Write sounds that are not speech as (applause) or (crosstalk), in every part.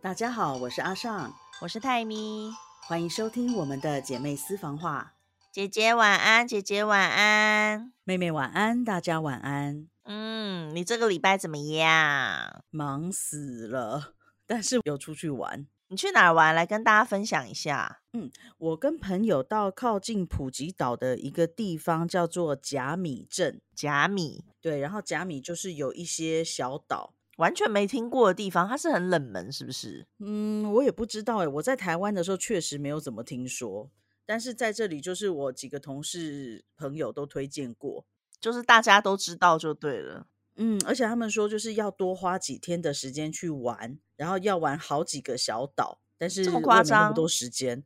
大家好，我是阿尚，我是泰咪，欢迎收听我们的姐妹私房话。姐姐晚安，姐姐晚安，妹妹晚安，大家晚安。嗯，你这个礼拜怎么样？忙死了，但是有出去玩。你去哪儿玩？来跟大家分享一下。嗯，我跟朋友到靠近普吉岛的一个地方，叫做甲米镇。甲米，对，然后甲米就是有一些小岛，完全没听过的地方，它是很冷门，是不是？嗯，我也不知道哎。我在台湾的时候确实没有怎么听说，但是在这里，就是我几个同事朋友都推荐过，就是大家都知道就对了。嗯，而且他们说就是要多花几天的时间去玩，然后要玩好几个小岛，但是这么夸张，那么多时间。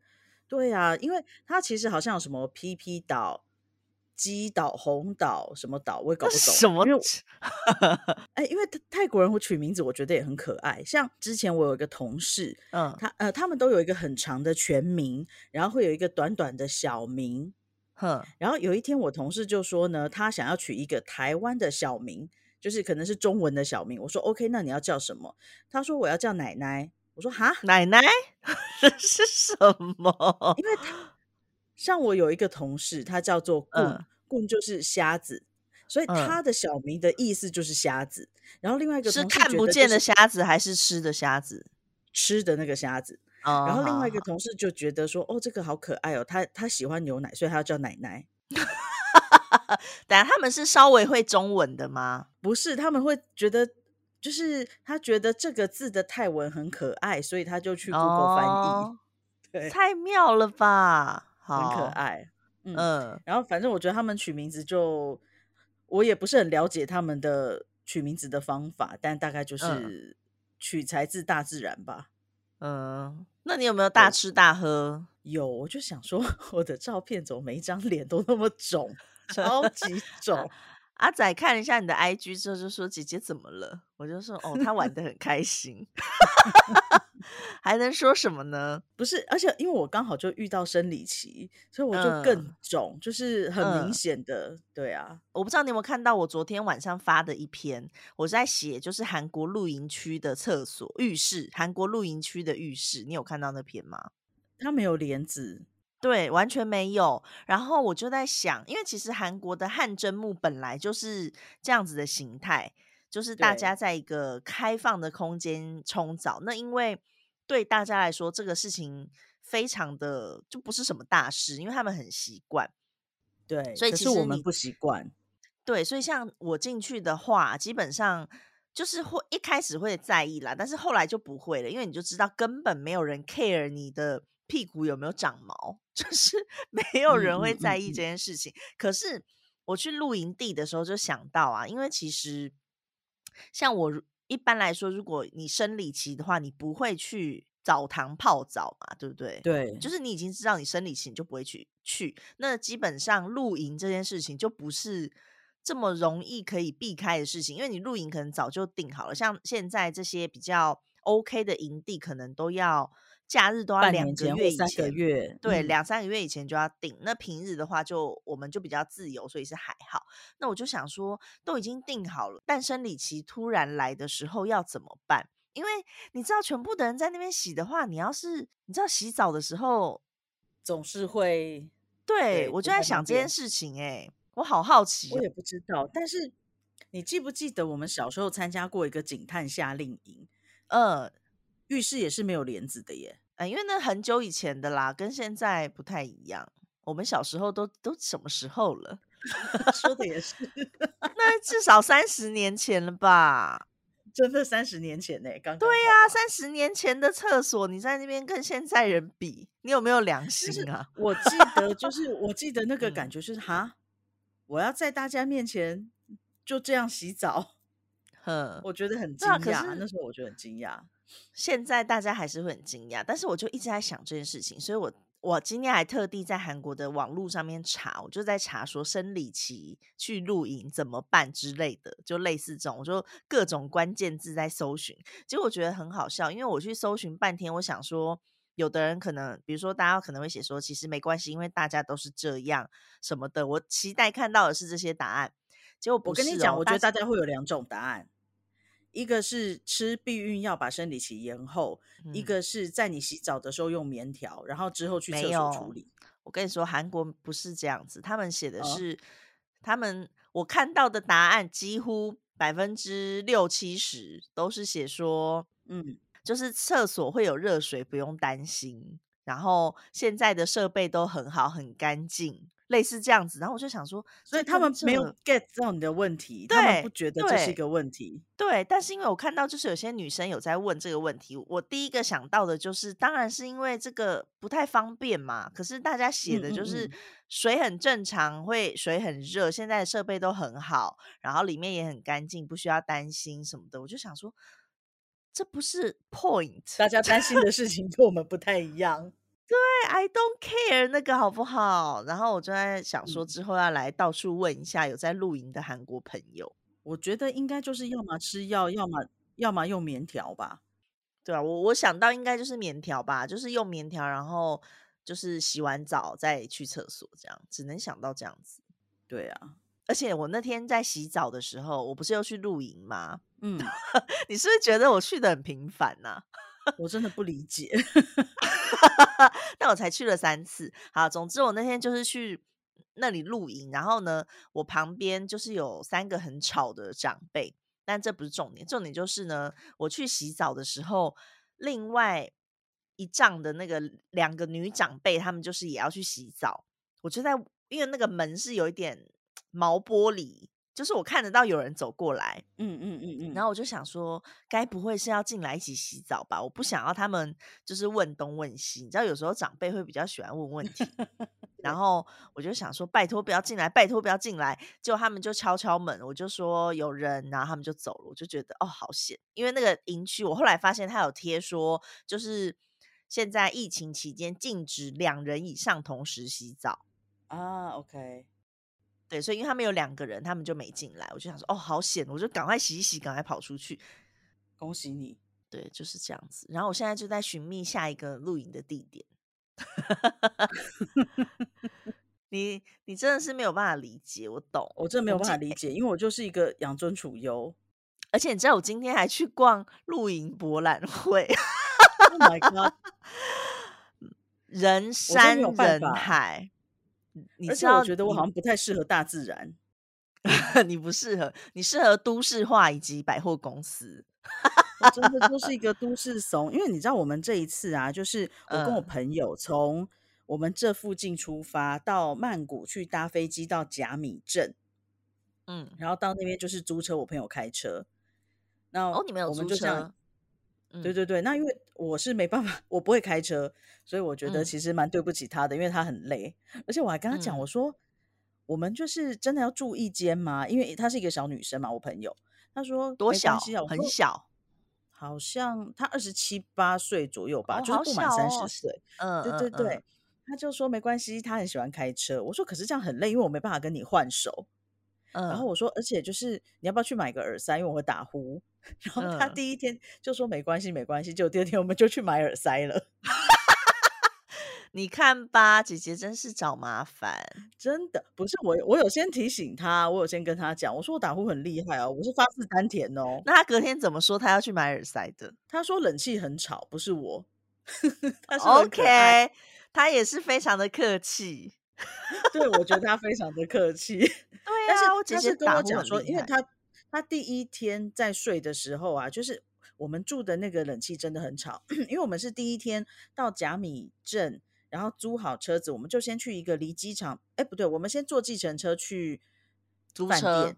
对啊，因为它其实好像有什么 PP 岛、鸡岛、红岛什么岛，我也搞不懂什么。(laughs) 哎，因为泰国人会取名字，我觉得也很可爱。像之前我有一个同事，嗯，他呃，他们都有一个很长的全名，然后会有一个短短的小名，哼。然后有一天我同事就说呢，他想要取一个台湾的小名。就是可能是中文的小名，我说 OK，那你要叫什么？他说我要叫奶奶。我说哈，奶奶 (laughs) 是什么？因为像我有一个同事，他叫做棍棍，就是瞎子，所以他的小名的意思就是瞎子。然后另外一个是看不见的瞎子还是吃的瞎子？吃的那个瞎子。然后另外一个同事就觉得说，哦，这个好可爱哦，他他喜欢牛奶，所以他要叫奶奶。(laughs) 等下他们是稍微会中文的吗？不是，他们会觉得就是他觉得这个字的泰文很可爱，所以他就去 Google 翻译。(laughs) 对，太妙了吧，很可爱。嗯，然后反正我觉得他们取名字就我也不是很了解他们的取名字的方法，但大概就是取材自大自然吧。嗯，那你有没有大吃大喝？有，我就想说 (laughs) 我的照片怎么每一张脸都那么肿？(laughs) 超级肿，(laughs) 阿仔看了一下你的 IG 之后就说：“姐姐怎么了？”我就说：“哦，他玩的很开心。”还能说什么呢？不是，而且因为我刚好就遇到生理期，所以我就更肿，就是很明显的。对啊，我不知道你有没有看到我昨天晚上发的一篇，我在写就是韩国露营区的厕所浴室，韩国露营区的浴室，你有看到那篇吗？它没有帘子。对，完全没有。然后我就在想，因为其实韩国的汗蒸木本来就是这样子的形态，就是大家在一个开放的空间冲澡。那因为对大家来说，这个事情非常的就不是什么大事，因为他们很习惯。对，所以其实我们不习惯。对，所以像我进去的话，基本上就是会一开始会在意啦，但是后来就不会了，因为你就知道根本没有人 care 你的。屁股有没有长毛？(laughs) 就是没有人会在意这件事情。可是我去露营地的时候就想到啊，因为其实像我一般来说，如果你生理期的话，你不会去澡堂泡澡嘛，对不对？对，就是你已经知道你生理期，你就不会去去。那基本上露营这件事情就不是这么容易可以避开的事情，因为你露营可能早就定好了。像现在这些比较 OK 的营地，可能都要。假日都要两个月以前，对，两三个月以前就要订。那平日的话，就我们就比较自由，所以是还好。那我就想说，都已经订好了，但生理期突然来的时候要怎么办？因为你知道，全部的人在那边洗的话，你要是你知道洗澡的时候总是会，对我就在想这件事情。哎，我好好奇，我也不知道。但是你记不记得我们小时候参加过一个警探夏令营？呃，浴室也是没有帘子的耶。哎，因为那很久以前的啦，跟现在不太一样。我们小时候都都什么时候了？(laughs) 说的也是，(laughs) 那至少三十年前了吧？真的三十年前呢？刚对呀，三十年前的厕所，你在那边跟现在人比，你有没有良心啊？我记得，就是我记得那个感觉就是哈，我要在大家面前就这样洗澡，哼，我觉得很惊讶。那时候我觉得很惊讶。现在大家还是会很惊讶，但是我就一直在想这件事情，所以我我今天还特地在韩国的网络上面查，我就在查说生理期去露营怎么办之类的，就类似这种，我就各种关键字在搜寻，结果我觉得很好笑，因为我去搜寻半天，我想说有的人可能，比如说大家可能会写说其实没关系，因为大家都是这样什么的，我期待看到的是这些答案，结果我跟你讲，我觉得大家会有两种答案。一个是吃避孕药把生理期延后，一个是在你洗澡的时候用棉条，然后之后去厕所处理。我跟你说，韩国不是这样子，他们写的是他们我看到的答案几乎百分之六七十都是写说，嗯，就是厕所会有热水，不用担心。然后现在的设备都很好，很干净，类似这样子。然后我就想说，所以他们没有 get 到你的问题，他们不觉得这是一个问题。对，但是因为我看到就是有些女生有在问这个问题，我第一个想到的就是，当然是因为这个不太方便嘛。可是大家写的就是水很正常，会水很热，现在的设备都很好，然后里面也很干净，不需要担心什么的。我就想说。这不是 point，大家担心的事情跟我们不太一样。对，I don't care 那个好不好？然后我就在想说，之后要来到处问一下有在露营的韩国朋友。我觉得应该就是要么吃药，要么要么用棉条吧。对啊，我我想到应该就是棉条吧，就是用棉条，然后就是洗完澡再去厕所这样，只能想到这样子。对啊。而且我那天在洗澡的时候，我不是又去露营吗？嗯，(laughs) 你是不是觉得我去的很频繁呢？我真的不理解。(laughs) 但我才去了三次。好，总之我那天就是去那里露营，然后呢，我旁边就是有三个很吵的长辈，但这不是重点，重点就是呢，我去洗澡的时候，另外一帐的那个两个女长辈，他们就是也要去洗澡，我就在因为那个门是有一点。(tsk) 毛玻璃，就是我看得到有人走过来，嗯嗯嗯嗯，然后我就想说，该不会是要进来一起洗澡吧？我不想要他们就是问东问西，你知道有时候长辈会比较喜欢问问题，(laughs) 然后我就想说，拜托不要进来，拜托不要进来，结果他们就敲敲门，我就说有人，然后他们就走了，我就觉得哦好险，因为那个营区，我后来发现他有贴说，就是现在疫情期间禁止两人以上同时洗澡。啊，OK。对，所以因为他们有两个人，他们就没进来。我就想说，哦，好险！我就赶快洗一洗，赶快跑出去。恭喜你，对，就是这样子。然后我现在就在寻觅下一个露营的地点。你你真的是没有办法理解，我懂，我真的没有办法理解，因为我就是一个养尊处优。(laughs) 而且你知道，我今天还去逛露营博览会。Oh my god！(laughs) 人山人海。而且我觉得我好像不太适合大自然，(laughs) 你不适合，你适合都市化以及百货公司，真的就是一个都市怂。因为你知道，我们这一次啊，就是我跟我朋友从我们这附近出发到曼谷去搭飞机到甲米镇，嗯，然后到那边就是租车，我朋友开车。那哦，你们有租车？对对对，那因为我是没办法，我不会开车，所以我觉得其实蛮对不起他的，因为他很累，而且我还跟他讲，我说我们就是真的要住一间吗？因为她是一个小女生嘛，我朋友，她说多小，很小，好像她二十七八岁左右吧，就是不满三十岁，嗯，对对对，他就说没关系，他很喜欢开车，我说可是这样很累，因为我没办法跟你换手。然后我说，而且就是你要不要去买个耳塞？因为我会打呼。(laughs) 然后他第一天就说没关系，没关系。就第二天我们就去买耳塞了。(laughs) 你看吧，姐姐真是找麻烦，真的不是我。我有先提醒他，我有先跟他讲，我说我打呼很厉害哦，我是发自丹田哦。那他隔天怎么说？他要去买耳塞的？他说冷气很吵，不是我。(laughs) OK，他也是非常的客气。(laughs) 对，我觉得他非常的客气。对啊，我姐姐跟我讲说，因为他他第一天在睡的时候啊，就是我们住的那个冷气真的很吵，(clears throat) 因为我们是第一天到甲米镇，然后租好车子，我们就先去一个离机场，哎，不对，我们先坐计程车去租饭店。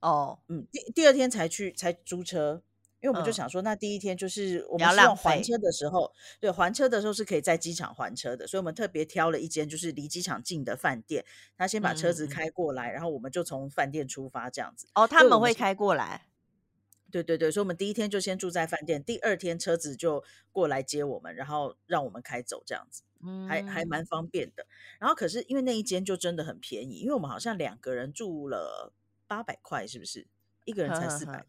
哦，嗯，第第二天才去才租车。因为我们就想说，那第一天就是我们希望还车的时候，对，还车的时候是可以在机场还车的，所以我们特别挑了一间就是离机场近的饭店，他先把车子开过来，然后我们就从饭店出发这样子。哦，他们会开过来？对对对，所以我们第一天就先住在饭店，第二天车子就过来接我们，然后让我们开走这样子，还还蛮方便的。然后可是因为那一间就真的很便宜，因为我们好像两个人住了八百块，是不是？一个人才四百。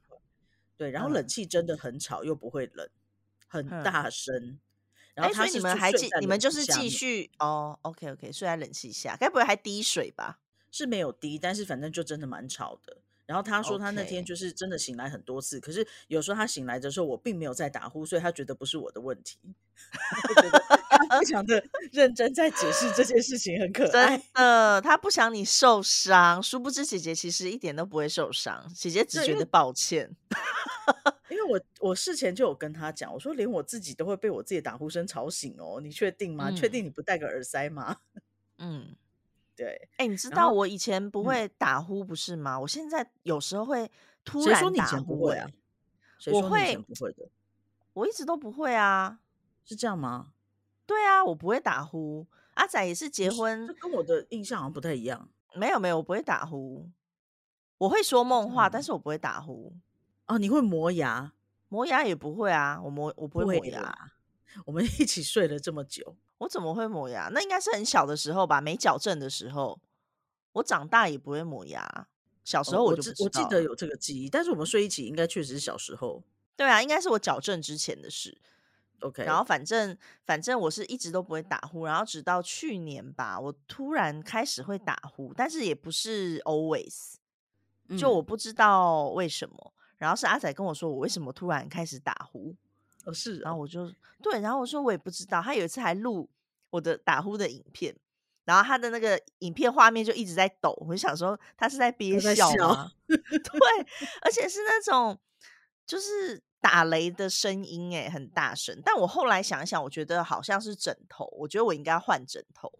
对，然后冷气真的很吵，又不会冷，很大声。然后，所以你们还继你们就是继续哦，OK OK，睡在冷气下，该不会还滴水吧？是没有滴，但是反正就真的蛮吵的。然后他说他那天就是真的醒来很多次，可是有时候他醒来的时候我并没有在打呼，所以他觉得不是我的问题。(laughs) 他非常的认真在解释这件事情，很可爱。真的，他不想你受伤，殊不知姐姐其实一点都不会受伤，姐姐只觉得抱歉。(laughs) 因为我我事前就有跟他讲，我说连我自己都会被我自己的打呼声吵醒哦，你确定吗？确定你不戴个耳塞吗？(laughs) 嗯。对，哎，你知道我以前不会打呼，不是吗？我现在有时候会突然打呼啊。我会不会的，我一直都不会啊，是这样吗？对啊，我不会打呼。阿仔也是结婚，这跟我的印象好像不太一样。没有没有，我不会打呼，我会说梦话，但是我不会打呼。哦，你会磨牙？磨牙也不会啊，我磨我不会磨牙。我们一起睡了这么久。我怎么会磨牙？那应该是很小的时候吧，没矫正的时候。我长大也不会磨牙，小时候我就我记得有这个记忆。但是我们睡一起，应该确实是小时候。对啊，应该是我矫正之前的事。OK，然后反正反正我是一直都不会打呼，然后直到去年吧，我突然开始会打呼，但是也不是 always，就我不知道为什么。然后是阿仔跟我说，我为什么突然开始打呼。哦，是，然后我就对，然后我说我也不知道。他有一次还录我的打呼的影片，然后他的那个影片画面就一直在抖，我就想说他是在憋笑吗？(laughs) 对，(laughs) 而且是那种就是打雷的声音，哎，很大声。但我后来想一想，我觉得好像是枕头，我觉得我应该换枕头。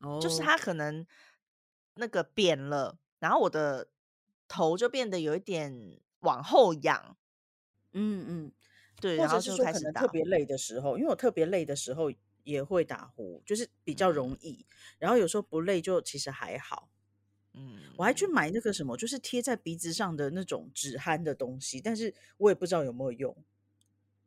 哦，就是它可能那个扁了，然后我的头就变得有一点往后仰。嗯嗯。对，或者是说可能特别累的时候，因为我特别累的时候也会打呼，就是比较容易。然后有时候不累就其实还好。嗯，我还去买那个什么，就是贴在鼻子上的那种止鼾的东西，但是我也不知道有没有用。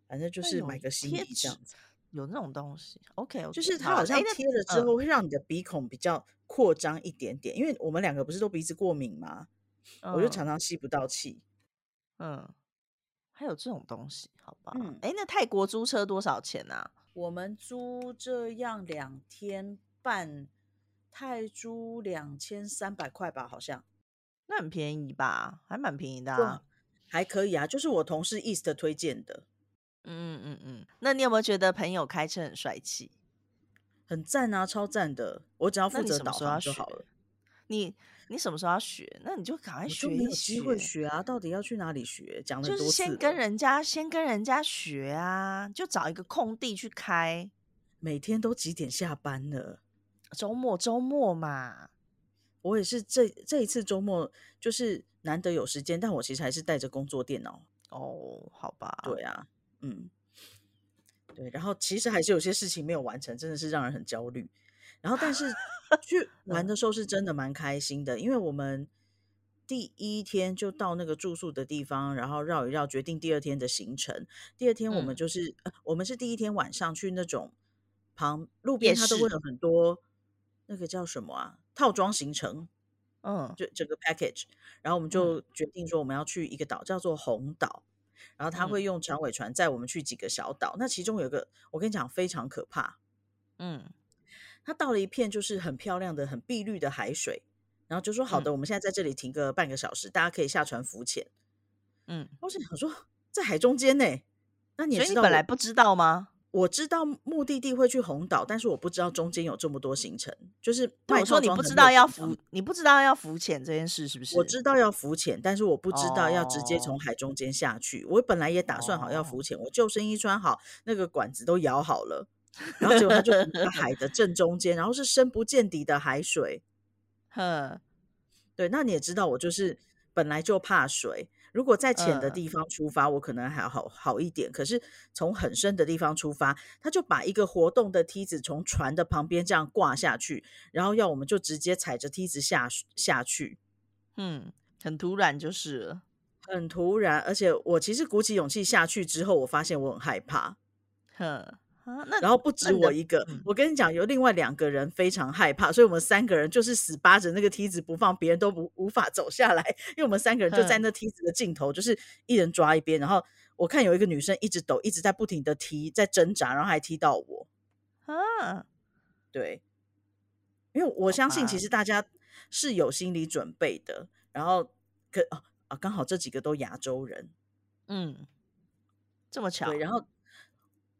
反正就是买个心意这样子。有那种东西，OK，就是它好像贴了之后会让你的鼻孔比较扩张一点点，因为我们两个不是都鼻子过敏吗？我就常常吸不到气。嗯。还有这种东西，好吧？嗯，哎，那泰国租车多少钱啊？我们租这样两天半，泰铢两千三百块吧，好像。那很便宜吧？还蛮便宜的啊，还可以啊，就是我同事 East 推荐的。嗯嗯嗯，那你有没有觉得朋友开车很帅气？很赞啊，超赞的！我只要负责导航就好了。你。你什么时候要学？那你就赶快学一学。机会学啊！到底要去哪里学？讲的就是先跟人家，先跟人家学啊！就找一个空地去开。每天都几点下班了？周末周末嘛。我也是这这一次周末就是难得有时间，但我其实还是带着工作电脑。哦，好吧。对啊，嗯，对。然后其实还是有些事情没有完成，真的是让人很焦虑。然后但是。(laughs) 去玩的时候是真的蛮开心的，因为我们第一天就到那个住宿的地方，然后绕一绕，决定第二天的行程。第二天我们就是，呃，我们是第一天晚上去那种旁路边，它都会有很多那个叫什么啊套装行程，嗯，就整个 package。然后我们就决定说我们要去一个岛叫做红岛，然后他会用长尾船载我们去几个小岛。那其中有一个我跟你讲非常可怕，嗯。他到了一片就是很漂亮的、很碧绿的海水，然后就说：“好的，我们现在在这里停个半个小时，大家可以下船浮潜。”嗯，我是想说在海中间呢，那你所以你本来不知道吗？我知道目的地会去红岛，但是我不知道中间有这么多行程。就是我说你不知道要浮，你不知道要浮潜这件事是不是？我知道要浮潜，但是我不知道要直接从海中间下去。我本来也打算好要浮潜，我救生衣穿好，那个管子都摇好了。然后结果它就在海的正中间，然后是深不见底的海水。呵，对，那你也知道，我就是本来就怕水。如果在浅的地方出发，我可能还好好一点。可是从很深的地方出发，他就把一个活动的梯子从船的旁边这样挂下去，然后要我们就直接踩着梯子下下去。嗯，很突然，就是很突然。而且我其实鼓起勇气下去之后，我发现我很害怕。呵。然后不止我一个，我跟你讲，有另外两个人非常害怕，所以我们三个人就是死扒着那个梯子不放，别人都不无法走下来，(laughs) 因为我们三个人就在那梯子的尽头，就是一人抓一边。然后我看有一个女生一直抖，一直在不停的踢，在挣扎，然后还踢到我。啊，对，因为我相信其实大家是有心理准备的，然后可啊，刚好这几个都亚洲人，嗯，这么巧。对，然后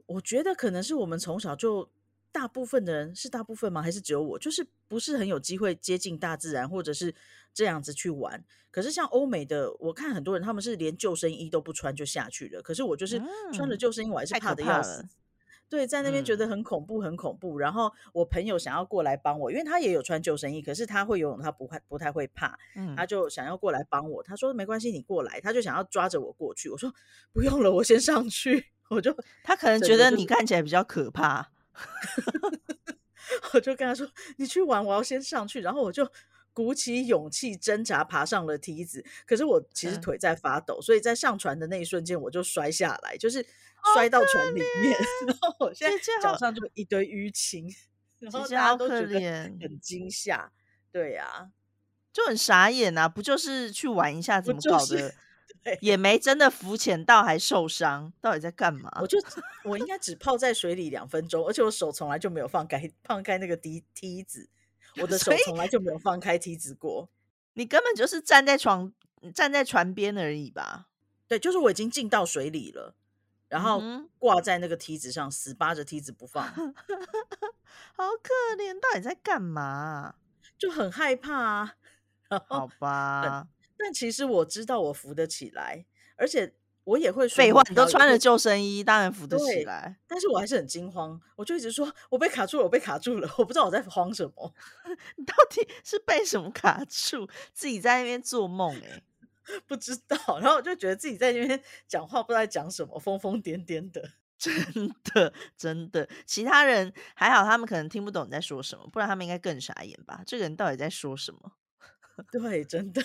我觉得可能是我们从小就大部分的人是大部分吗？还是只有我？就是不是很有机会接近大自然，或者是这样子去玩。可是像欧美的，我看很多人他们是连救生衣都不穿就下去了。可是我就是穿着救生衣，我还是怕的要死。对，在那边觉得很恐怖，很恐怖。然后我朋友想要过来帮我，因为他也有穿救生衣，可是他会游泳，他不会不太会怕，他就想要过来帮我。他说没关系，你过来。他就想要抓着我过去。我说不用了，我先上去。我就他可能觉得你看起来比较可怕，(laughs) 我就跟他说你去玩，我要先上去。然后我就。鼓起勇气挣扎爬上了梯子，可是我其实腿在发抖，所以在上船的那一瞬间我就摔下来，就是摔到船里面，(laughs) 然后我现在脚上就一堆淤青，然后大家都觉得很惊吓，对呀，就很傻眼啊！不就是去玩一下，怎么搞的？也没真的浮潜到，还受伤，到底在干嘛？我就 (laughs) 我应该只泡在水里两分钟，而且我手从来就没有放开放开那个梯梯子。我的手从来就没有放开梯子过，你根本就是站在床站在船边而已吧？对，就是我已经进到水里了，然后挂在那个梯子上，死扒着梯子不放，(laughs) 好可怜！到底在干嘛？就很害怕。好吧，但其实我知道我扶得起来，而且。我也会废话，你都穿了救生衣，当然扶得起来。但是我还是很惊慌，我就一直说我被卡住了，我被卡住了，(laughs) 我不知道我在慌什么。(laughs) 你到底是被什么卡住？自己在那边做梦哎，(laughs) 不知道。然后我就觉得自己在那边讲话，不知道在讲什么，疯疯癫癫的，真的真的。其他人还好，他们可能听不懂你在说什么，不然他们应该更傻眼吧？这个人到底在说什么？对，真的。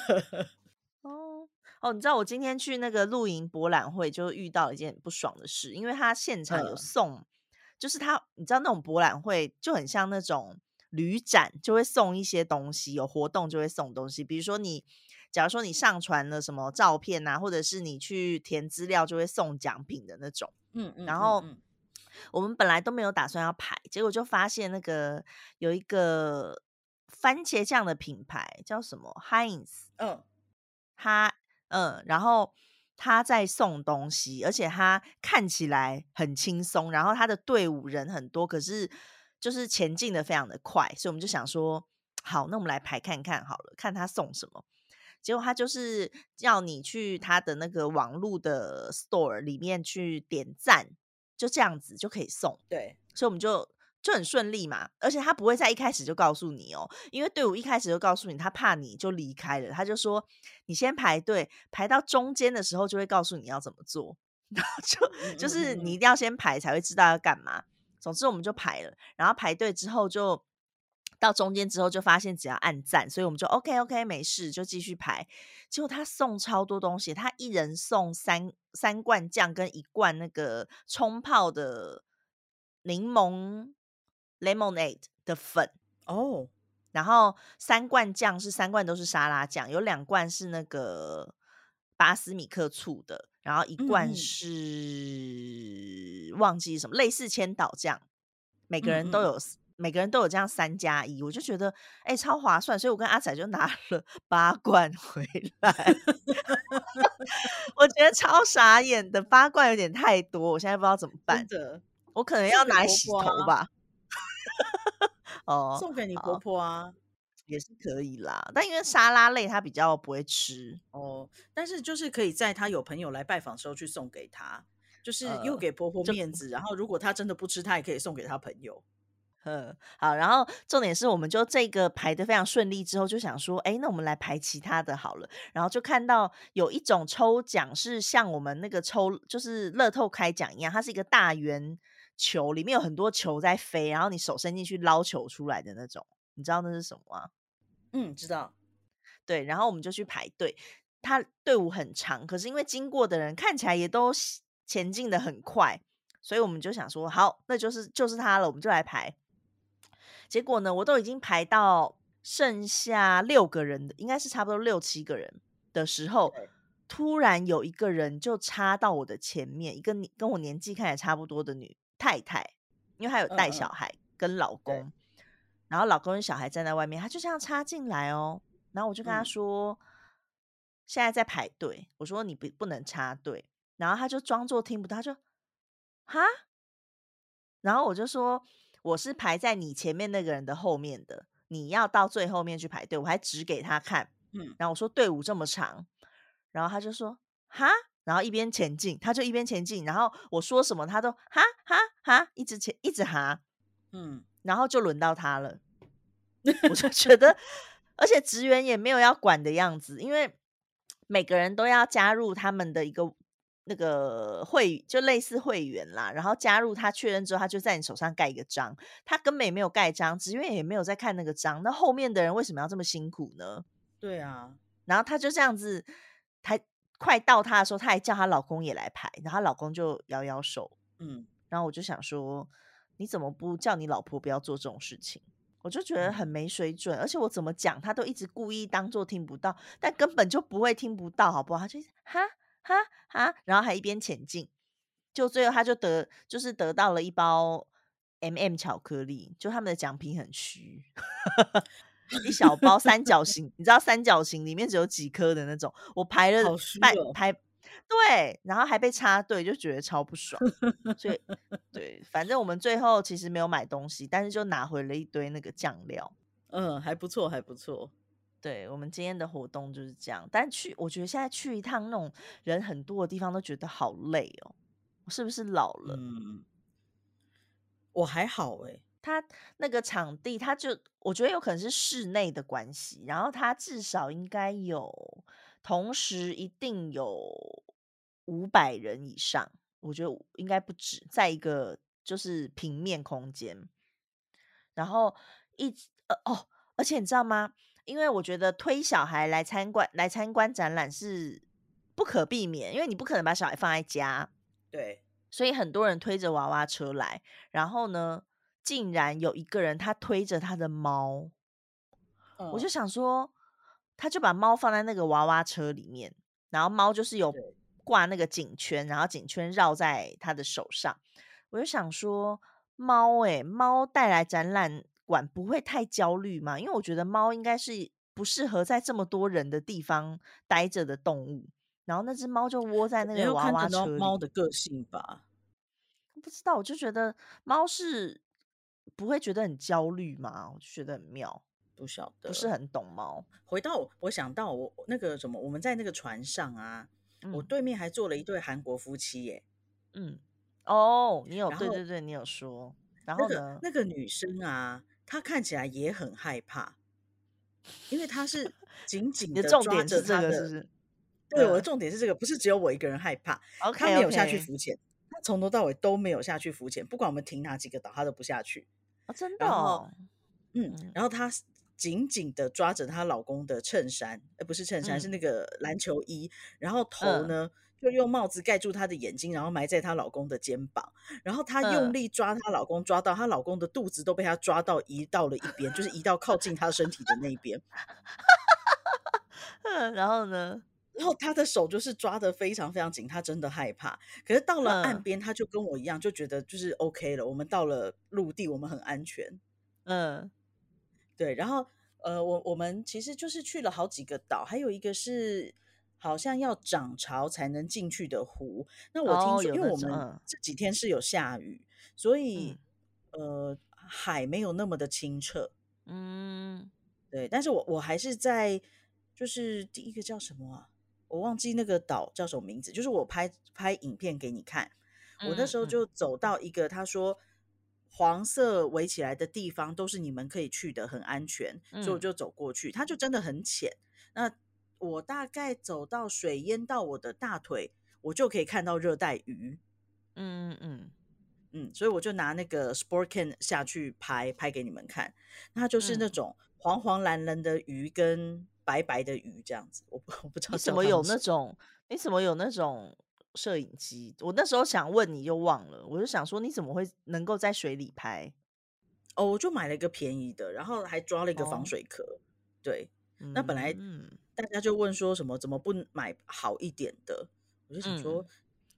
哦，你知道我今天去那个露营博览会，就遇到一件不爽的事，因为他现场有送，就是他，你知道那种博览会就很像那种旅展，就会送一些东西，有活动就会送东西，比如说你，假如说你上传了什么照片啊，或者是你去填资料，就会送奖品的那种。嗯嗯。然后我们本来都没有打算要排，结果就发现那个有一个番茄酱的品牌叫什么 Heinz，嗯，他。嗯，然后他在送东西，而且他看起来很轻松，然后他的队伍人很多，可是就是前进的非常的快，所以我们就想说，好，那我们来排看看好了，看他送什么。结果他就是要你去他的那个网络的 store 里面去点赞，就这样子就可以送。对，所以我们就。就很顺利嘛，而且他不会在一开始就告诉你哦，因为队伍一开始就告诉你，他怕你就离开了，他就说你先排队，排到中间的时候就会告诉你要怎么做，(laughs) 然后就就是你一定要先排才会知道要干嘛。总之我们就排了，然后排队之后就到中间之后就发现只要按赞，所以我们就 OK OK 没事就继续排。结果他送超多东西，他一人送三三罐酱跟一罐那个冲泡的柠檬。Lemonade 的粉。哦，然后三罐酱是三罐都是沙拉酱，有两罐是那个巴斯米克醋的，然后一罐是忘记什么类似千岛酱，每个人都有每个人都有这样三加一，我就觉得哎超划算，所以我跟阿仔就拿了 (laughs) 八罐回来，(laughs) 我觉得超傻眼的，八罐有点太多，我现在不知道怎么办，我可能要拿洗头吧。哦，送给你婆婆啊，也是可以啦。但因为沙拉类她比较不会吃哦，但是就是可以在她有朋友来拜访时候去送给她，就是又给婆婆面子。然后如果她真的不吃，她也可以送给她朋友。嗯，好。然后重点是，我们就这个排的非常顺利之后，就想说，哎，那我们来排其他的好了。然后就看到有一种抽奖是像我们那个抽就是乐透开奖一样，它是一个大圆。球里面有很多球在飞，然后你手伸进去捞球出来的那种，你知道那是什么吗？嗯，知道。对，然后我们就去排队，他队伍很长，可是因为经过的人看起来也都前进的很快，所以我们就想说，好，那就是就是他了，我们就来排。结果呢，我都已经排到剩下六个人的，应该是差不多六七个人的时候，突然有一个人就插到我的前面，一个跟我年纪看起来差不多的女。太太，因为她有带小孩跟老公，然后老公跟小孩站在外面，她就这样插进来哦。然后我就跟她说：“现在在排队。”我说：“你不不能插队。”然后他就装作听不到，就哈。然后我就说：“我是排在你前面那个人的后面的，你要到最后面去排队。”我还指给他看，嗯。然后我说：“队伍这么长。”然后他就说：“哈。”然后一边前进，他就一边前进。然后我说什么，他都哈哈哈，一直前一直哈，嗯。然后就轮到他了，(laughs) 我就觉得，而且职员也没有要管的样子，因为每个人都要加入他们的一个那个会，就类似会员啦。然后加入他确认之后，他就在你手上盖一个章，他根本也没有盖章，职员也没有在看那个章。那后面的人为什么要这么辛苦呢？对啊，然后他就这样子，他快到他的时候，他还叫她老公也来排，然后她老公就摇摇手，嗯，然后我就想说。你怎么不叫你老婆不要做这种事情？我就觉得很没水准，而且我怎么讲，他都一直故意当做听不到，但根本就不会听不到，好不好？他就哈哈哈，然后还一边前进，就最后他就得就是得到了一包 M M 巧克力，就他们的奖品很虚，一小包三角形，你知道三角形里面只有几颗的那种，我排了半排。对，然后还被插队，就觉得超不爽。所以，(laughs) 对，反正我们最后其实没有买东西，但是就拿回了一堆那个酱料。嗯，还不错，还不错。对我们今天的活动就是这样。但去，我觉得现在去一趟那种人很多的地方都觉得好累哦。我是不是老了？嗯，我还好哎。他那个场地，他就我觉得有可能是室内的关系，然后他至少应该有，同时一定有。五百人以上，我觉得应该不止，在一个就是平面空间，然后一呃哦，而且你知道吗？因为我觉得推小孩来参观来参观展览是不可避免，因为你不可能把小孩放在家，对，所以很多人推着娃娃车来，然后呢，竟然有一个人他推着他的猫，我就想说，他就把猫放在那个娃娃车里面，然后猫就是有。挂那个颈圈，然后颈圈绕在他的手上，我就想说，猫哎，猫带来展览馆不会太焦虑吗？因为我觉得猫应该是不适合在这么多人的地方待着的动物。然后那只猫就窝在那个娃娃车里。猫的个性吧，不知道，我就觉得猫是不会觉得很焦虑吗？我就觉得很妙，不晓得，不是很懂猫。回到我想到我那个什么，我们在那个船上啊。我对面还坐了一对韩国夫妻耶，嗯，哦，你有对对对，你有说，然后呢，那个女生啊，她看起来也很害怕，因为她是紧 (laughs) 紧的抓着她的，对，我的重点是这个，不是只有我一个人害怕，她没有下去浮潜，她从头到尾都没有下去浮潜，不管我们停哪几个岛，她都不下去，啊，真的，嗯，然后她。紧紧的抓着她老公的衬衫，呃，不是衬衫，是那个篮球衣。然后头呢，就用帽子盖住她的眼睛，然后埋在她老公的肩膀。然后她用力抓她老公，抓到她老公的肚子都被她抓到移到了一边，就是移到靠近她身体的那边。(laughs) 嗯，然后呢？然后他的手就是抓的非常非常紧，他真的害怕。可是到了岸边，他就跟我一样，就觉得就是 OK 了。我们到了陆地，我们很安全。嗯。对，然后呃，我我们其实就是去了好几个岛，还有一个是好像要涨潮才能进去的湖。那我听说，因为我们这几天是有下雨，所以呃，海没有那么的清澈。嗯，对。但是我我还是在，就是第一个叫什么啊？我忘记那个岛叫什么名字。就是我拍拍影片给你看，我那时候就走到一个，他说。黄色围起来的地方都是你们可以去的，很安全，所以我就走过去。它就真的很浅，那我大概走到水淹到我的大腿，我就可以看到热带鱼。嗯嗯嗯嗯，所以我就拿那个 sport can 下去拍拍给你们看，它就是那种黄黄蓝蓝的鱼跟白白的鱼这样子。我 (laughs) 我不知道你怎么有那种，你怎么有那种？摄影机，我那时候想问你又忘了，我就想说你怎么会能够在水里拍？哦，我就买了一个便宜的，然后还抓了一个防水壳。对，那本来大家就问说什么怎么不买好一点的？我就想说，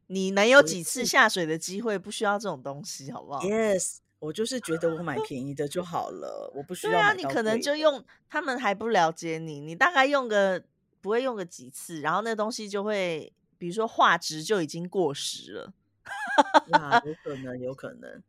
你能有几次下水的机会，不需要这种东西，好不好？Yes，我就是觉得我买便宜的就好了，我不需要。对啊，你可能就用他们还不了解你，你大概用个。不会用个几次，然后那东西就会，比如说画质就已经过时了。啊，有可能，有可能。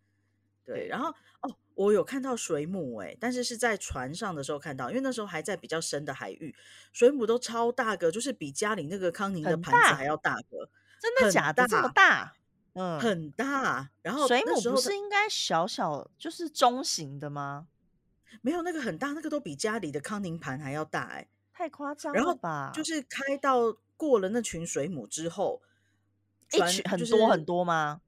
对，然后哦，我有看到水母哎，但是是在船上的时候看到，因为那时候还在比较深的海域，水母都超大个，就是比家里那个康宁的盘子还要大个，真的假的？这么大？嗯，很大。然后水母不是应该小小，就是中型的吗？没有那个很大，那个都比家里的康宁盘还要大哎，太夸张了吧？就是开到过了那群水母之后，一群很多很多吗？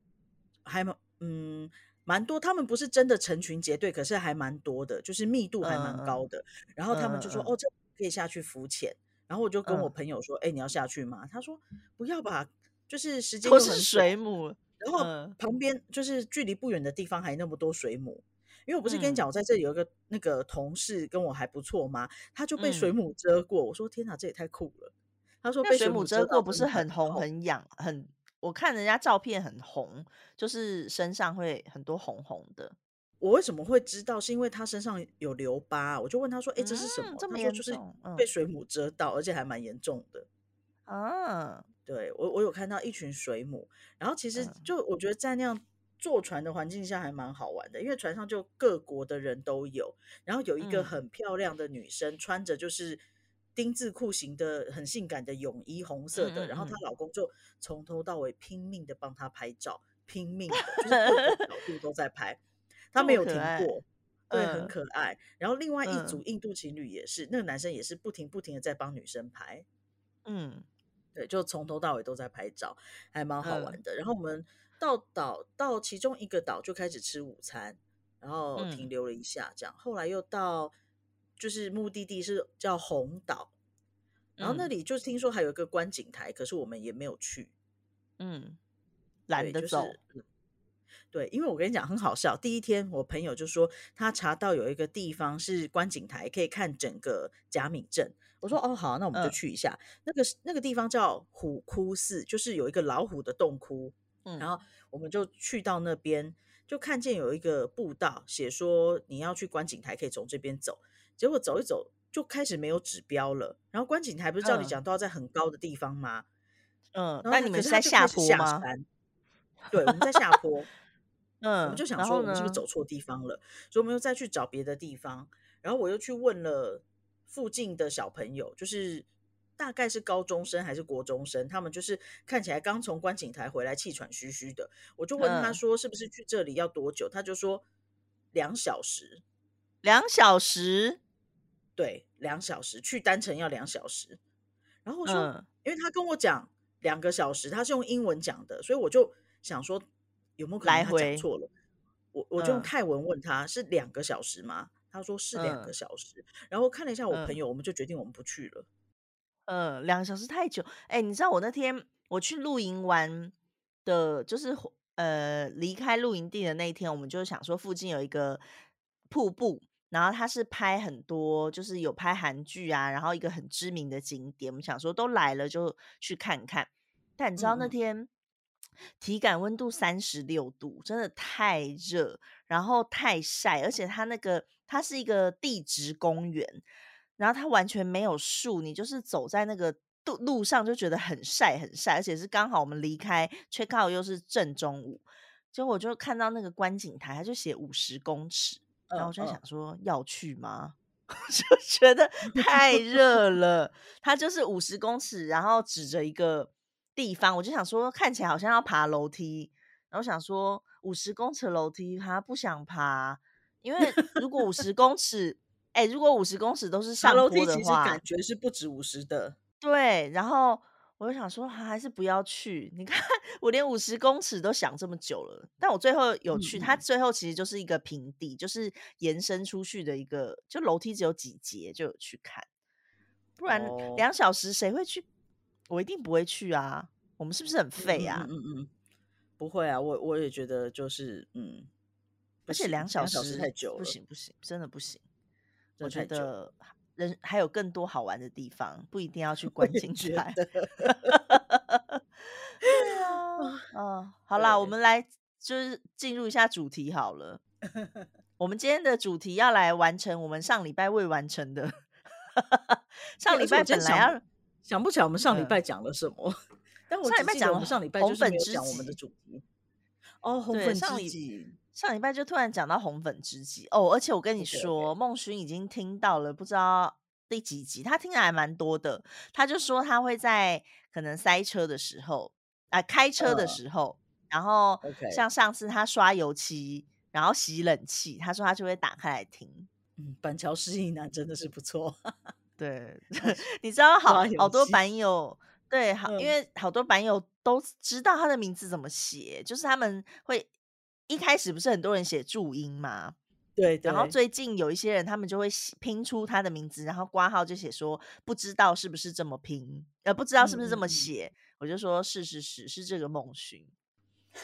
还蛮嗯。蛮多，他们不是真的成群结队，可是还蛮多的，就是密度还蛮高的。然后他们就说：“哦，这可以下去浮潜。”然后我就跟我朋友说：“哎，你要下去吗？”他说：“不要吧，就是时间都是水母，然后旁边就是距离不远的地方还那么多水母。因为我不是跟你讲，我在这里有一个那个同事跟我还不错吗？他就被水母蛰过。我说：天哪，这也太酷了！他说被水母蛰过不是很红很痒很。我看人家照片很红，就是身上会很多红红的。我为什么会知道？是因为他身上有留疤，我就问他说：“哎，这是什么？”他说：“就是被水母蛰到，而且还蛮严重的。”啊，对我我有看到一群水母，然后其实就我觉得在那样坐船的环境下还蛮好玩的，因为船上就各国的人都有，然后有一个很漂亮的女生穿着就是。丁字裤型的很性感的泳衣，红色的，然后她老公就从头到尾拼命的帮她拍照，拼命的，就是各个角度都在拍，她没有停过，对，很可爱。然后另外一组印度情侣也是，那个男生也是不停不停的在帮女生拍，嗯，对，就从头到尾都在拍照，还蛮好玩的。然后我们到岛到其中一个岛就开始吃午餐，然后停留了一下，这样，后来又到。就是目的地是叫红岛，然后那里就是听说还有一个观景台，可是我们也没有去。嗯，懒得走。对，因为我跟你讲很好笑，第一天我朋友就说他查到有一个地方是观景台，可以看整个甲敏镇。我说哦好，那我们就去一下。那个那个地方叫虎窟寺，就是有一个老虎的洞窟。嗯，然后我们就去到那边，就看见有一个步道，写说你要去观景台，可以从这边走。结果走一走就开始没有指标了，然后观景台不是照理讲都要在很高的地方吗？嗯，那你们是在下坡吗？对，我们在下坡。嗯，(laughs) 我们就想说我们是不是走错地方了，所以我们又再去找别的地方。然后我又去问了附近的小朋友，就是大概是高中生还是国中生，他们就是看起来刚从观景台回来，气喘吁吁的。我就问他说是不是去这里要多久？他就说两小时，两小时。对，两小时去单程要两小时，然后我说，因为他跟我讲两个小时，他是用英文讲的，所以我就想说有没有可能他讲错了？我我就用泰文问他是两个小时吗？他说是两个小时，然后看了一下我朋友，我们就决定我们不去了。嗯，两个小时太久。哎，你知道我那天我去露营玩的，就是呃离开露营地的那一天，我们就想说附近有一个瀑布。然后他是拍很多，就是有拍韩剧啊，然后一个很知名的景点，我们想说都来了就去看看。但你知道那天体感温度三十六度，真的太热，然后太晒，而且它那个它是一个地质公园，然后它完全没有树，你就是走在那个路路上就觉得很晒很晒，而且是刚好我们离开 check out 又是正中午，结果我就看到那个观景台，它就写五十公尺。然后我就想说要去吗？(laughs) 就觉得太 (laughs) 热了。它就是五十公尺，然后指着一个地方，我就想说看起来好像要爬楼梯。然后想说五十公尺楼梯，他不想爬，因为如果五十公尺，哎，如果五十公尺都是上楼梯，其实感觉是不止五十的。对，然后。我就想说，还是不要去。你看，(laughs) 我连五十公尺都想这么久了，但我最后有去。它最后其实就是一个平地，就是延伸出去的一个，就楼梯只有几节，就有去看。不然两小时谁会去？我一定不会去啊！我们是不是很废啊？嗯嗯，不会啊，我我也觉得就是嗯，而且两小时太久了，不行不行，真的不行。我觉得。人还有更多好玩的地方，不一定要去观景台。对啊，嗯，好啦，我们来就是进入一下主题好了。(laughs) 我们今天的主题要来完成我们上礼拜未完成的。(laughs) 上礼拜本来要想不起来我们上礼拜讲了什么，但我上礼拜讲我们上礼拜就是没有讲我们的主题。哦，红粉知己，上礼拜就突然讲到红粉知己哦，而且我跟你说，孟勋已经听到了，不知道第几集，他听的还蛮多的。他就说他会在可能塞车的时候，啊，开车的时候，然后像上次他刷油漆，然后洗冷气，他说他就会打开来听。嗯，板桥失忆男真的是不错。对，(laughs) 你知道好好多版友，对，好，因为好多版友都知道他的名字怎么写，就是他们会一开始不是很多人写注音嘛？对，然后最近有一些人，他们就会拼出他的名字，然后挂号就写说不知道是不是这么拼，呃，不知道是不是这么写，我就说是是是是这个梦寻，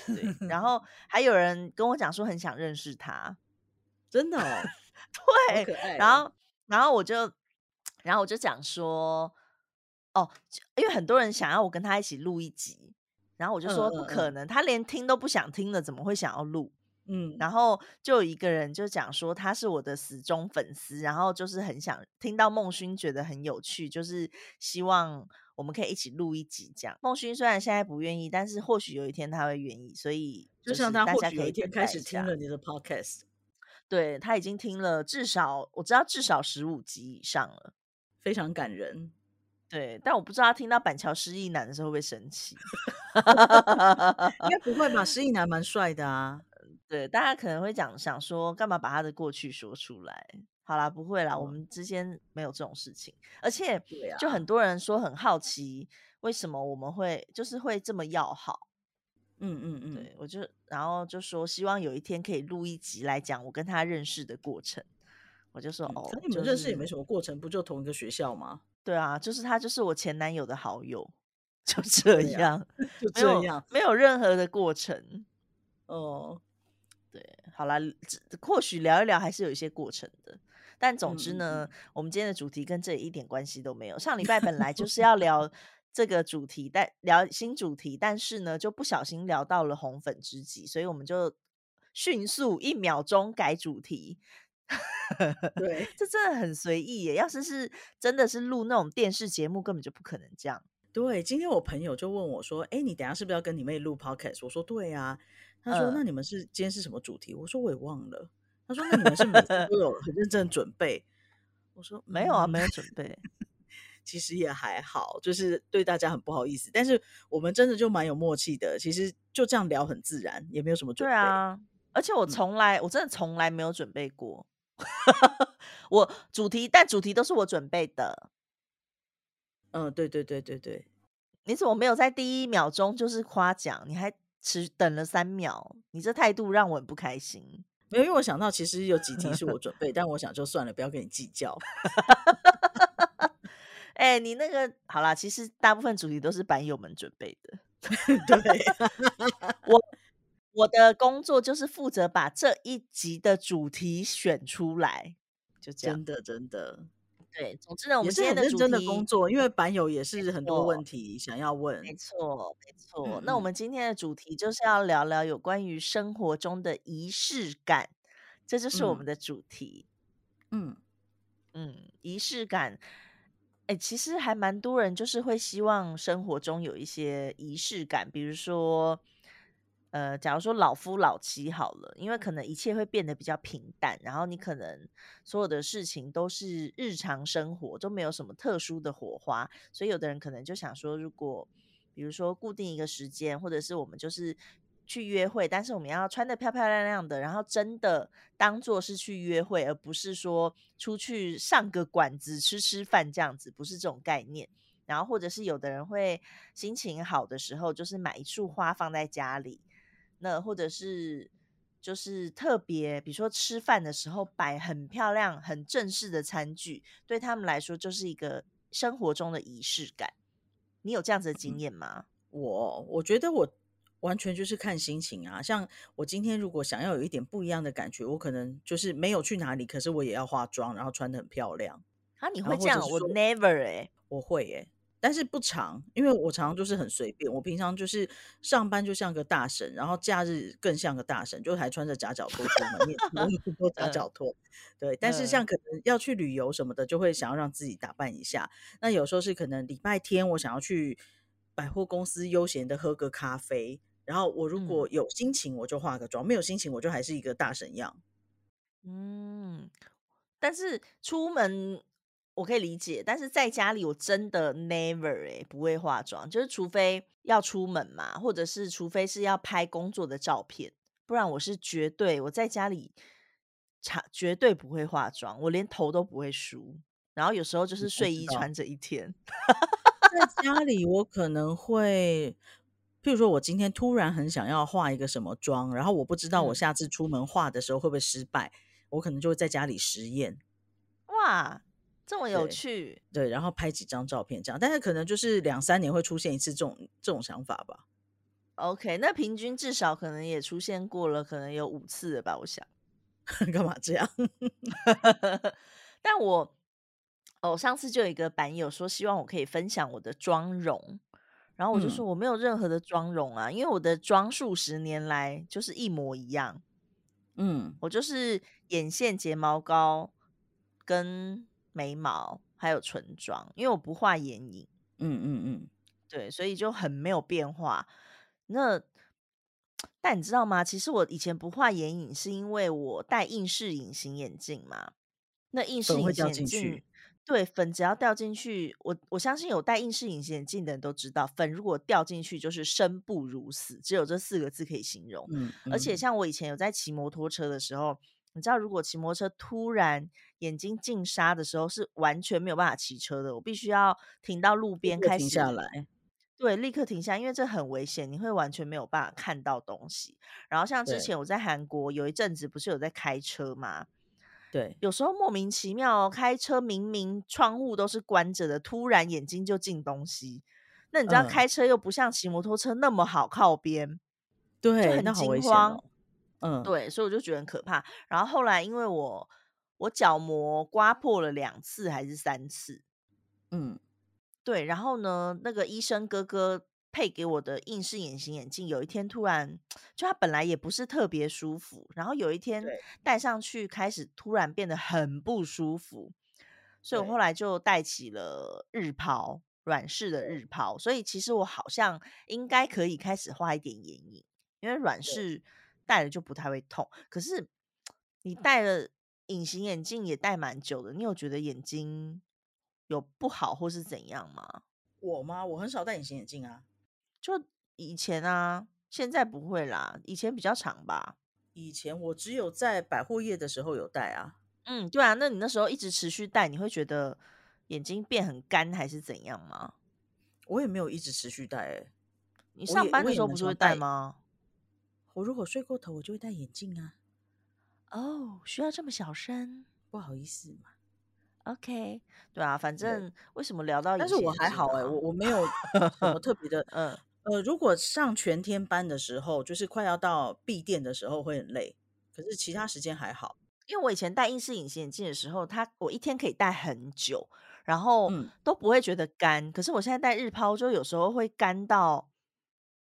对，然后 (laughs) 还有人跟我讲说很想认识他，真的，哦？(laughs) 对，然后然后我就。然后我就讲说，哦，因为很多人想要我跟他一起录一集，然后我就说不可能，他连听都不想听了，怎么会想要录？嗯，然后就有一个人就讲说他是我的死忠粉丝，然后就是很想听到孟勋觉得很有趣，就是希望我们可以一起录一集这样。孟勋虽然现在不愿意，但是或许有一天他会愿意，所以就像他或许有一天开始听了你的 podcast，对他已经听了至少我知道至少十五集以上了。非常感人，对，但我不知道他听到板桥失忆男的时候会不会生气，(laughs) 应该不会吧？失忆男蛮帅的啊，对，大家可能会讲想说，干嘛把他的过去说出来？好啦，不会啦，我们之间没有这种事情，而且就很多人说很好奇，为什么我们会就是会这么要好？嗯嗯嗯，对我就然后就说希望有一天可以录一集来讲我跟他认识的过程。我就说哦，你们认识也没什么过程，不就同一个学校吗？对啊，就是他，就是我前男友的好友，(laughs) 就这样，(laughs) 就这样，没有任何的过程。哦，对，好了，或许聊一聊还是有一些过程的，但总之呢，我们今天的主题跟这一点关系都没有。上礼拜本来就是 (laughs) 要聊这个主题，但聊新主题，但是呢，就不小心聊到了红粉知己，所以我们就迅速一秒钟改主题。对，(laughs) 这真的很随意耶。要是是真的是录那种电视节目，根本就不可能这样。对，今天我朋友就问我说：“哎，你等下是不是要跟你妹录 podcast？” 我说：“对啊。”他说：“那你们是今天是什么主题？”我说：“我也忘了。”他说：“那你们是每次都有很认真准备？”我说：“没有啊，没有准备。(laughs) 其实也还好，就是对大家很不好意思。但是我们真的就蛮有默契的。其实就这样聊很自然，也没有什么准备啊。而且我从来，我真的从来没有准备过。(laughs) 我主题，但主题都是我准备的。嗯，对对对对对，你怎么没有在第一秒钟就是夸奖？你还迟等了三秒，你这态度让我很不开心。没有，因为我想到其实有几题是我准备，但我想就算了，不要跟你计较。(laughs) 哎，你那个好啦，其实大部分主题都是版友们准备的。(laughs) 对，我。我的工作就是负责把这一集的主题选出来，就这样。真的，真的，对。总之呢，我们今天的认真的工作，因为版友也是很多问题想要问。没错，没错。那我们今天的主题就是要聊聊有关于生活中的仪式感，这就是我们的主题。嗯嗯，仪式感，哎，其实还蛮多人就是会希望生活中有一些仪式感，比如说。呃，假如说老夫老妻好了，因为可能一切会变得比较平淡，然后你可能所有的事情都是日常生活，都没有什么特殊的火花，所以有的人可能就想说，如果比如说固定一个时间，或者是我们就是去约会，但是我们要穿的漂漂亮亮的，然后真的当做是去约会，而不是说出去上个馆子吃吃饭这样子，不是这种概念。然后或者是有的人会心情好的时候，就是买一束花放在家里。那或者是就是特别，比如说吃饭的时候摆很漂亮、很正式的餐具，对他们来说就是一个生活中的仪式感。你有这样子的经验吗？我我觉得我完全就是看心情啊。像我今天如果想要有一点不一样的感觉，我可能就是没有去哪里，可是我也要化妆，然后穿的很漂亮。啊，你会这样？我 never 哎，我会哎。但是不长，因为我常常就是很随便。我平常就是上班就像个大神，然后假日更像个大神，就还穿着夹脚拖出门，也不多 (laughs) 夹脚拖。对，但是像可能要去旅游什么的，就会想要让自己打扮一下。那有时候是可能礼拜天我想要去百货公司悠闲的喝个咖啡，然后我如果有心情我就化个妆，没有心情我就还是一个大神样。嗯，但是出门。我可以理解，但是在家里我真的 never 哎不会化妆，就是除非要出门嘛，或者是除非是要拍工作的照片，不然我是绝对我在家里，绝对不会化妆，我连头都不会梳，然后有时候就是睡衣穿着一天。在家里我可能会，譬如说我今天突然很想要化一个什么妆，然后我不知道我下次出门化的时候会不会失败，我可能就会在家里实验。哇！这么有趣，对，然后拍几张照片这样，但是可能就是两三年会出现一次这种这种想法吧。OK，那平均至少可能也出现过了，可能有五次了吧？我想，(laughs) 干嘛这样？(laughs) 但我哦，上次就有一个版友说希望我可以分享我的妆容，然后我就说我没有任何的妆容啊，因为我的妆数十年来就是一模一样。嗯，我就是眼线、睫毛膏跟。眉毛还有唇妆，因为我不画眼影，嗯嗯嗯，对，所以就很没有变化。那但你知道吗？其实我以前不画眼影，是因为我戴硬式隐形眼镜嘛。那硬式隐形眼镜，对粉只要掉进去，我我相信有戴硬式隐形眼镜的人都知道，粉如果掉进去就是生不如死，只有这四个字可以形容。嗯，而且像我以前有在骑摩托车的时候。你知道，如果骑摩托车突然眼睛进沙的时候，是完全没有办法骑车的。我必须要停到路边，开始停下来，对，立刻停下，因为这很危险，你会完全没有办法看到东西。然后像之前我在韩国有一阵子，不是有在开车吗？对，有时候莫名其妙开车，明明窗户都是关着的，突然眼睛就进东西。那你知道开车又不像骑摩托车那么好靠边，对，就很惊慌。嗯，对，所以我就觉得很可怕。然后后来，因为我我角膜刮破了两次还是三次，嗯，对。然后呢，那个医生哥哥配给我的硬式隐形眼镜，有一天突然就他本来也不是特别舒服，然后有一天戴上去开始突然变得很不舒服，所以我后来就戴起了日抛软式的日抛。所以其实我好像应该可以开始画一点眼影，因为软式。戴了就不太会痛，可是你戴了隐形眼镜也戴蛮久的，你有觉得眼睛有不好或是怎样吗？我吗？我很少戴隐形眼镜啊，就以前啊，现在不会啦，以前比较长吧。以前我只有在百货业的时候有戴啊。嗯，对啊，那你那时候一直持续戴，你会觉得眼睛变很干还是怎样吗？我也没有一直持续戴，哎，你上班的时候不是会戴吗？我如果睡过头，我就会戴眼镜啊。哦，需要这么小声？不好意思嘛。OK，对啊，反正为什么聊到？但是我还好哎，我我没有什么特别的。(laughs) 嗯呃，如果上全天班的时候，就是快要到闭店的时候会很累，可是其他时间还好。因为我以前戴硬式隐形眼镜的时候，它我一天可以戴很久，然后都不会觉得干。可是我现在戴日抛，就有时候会干到。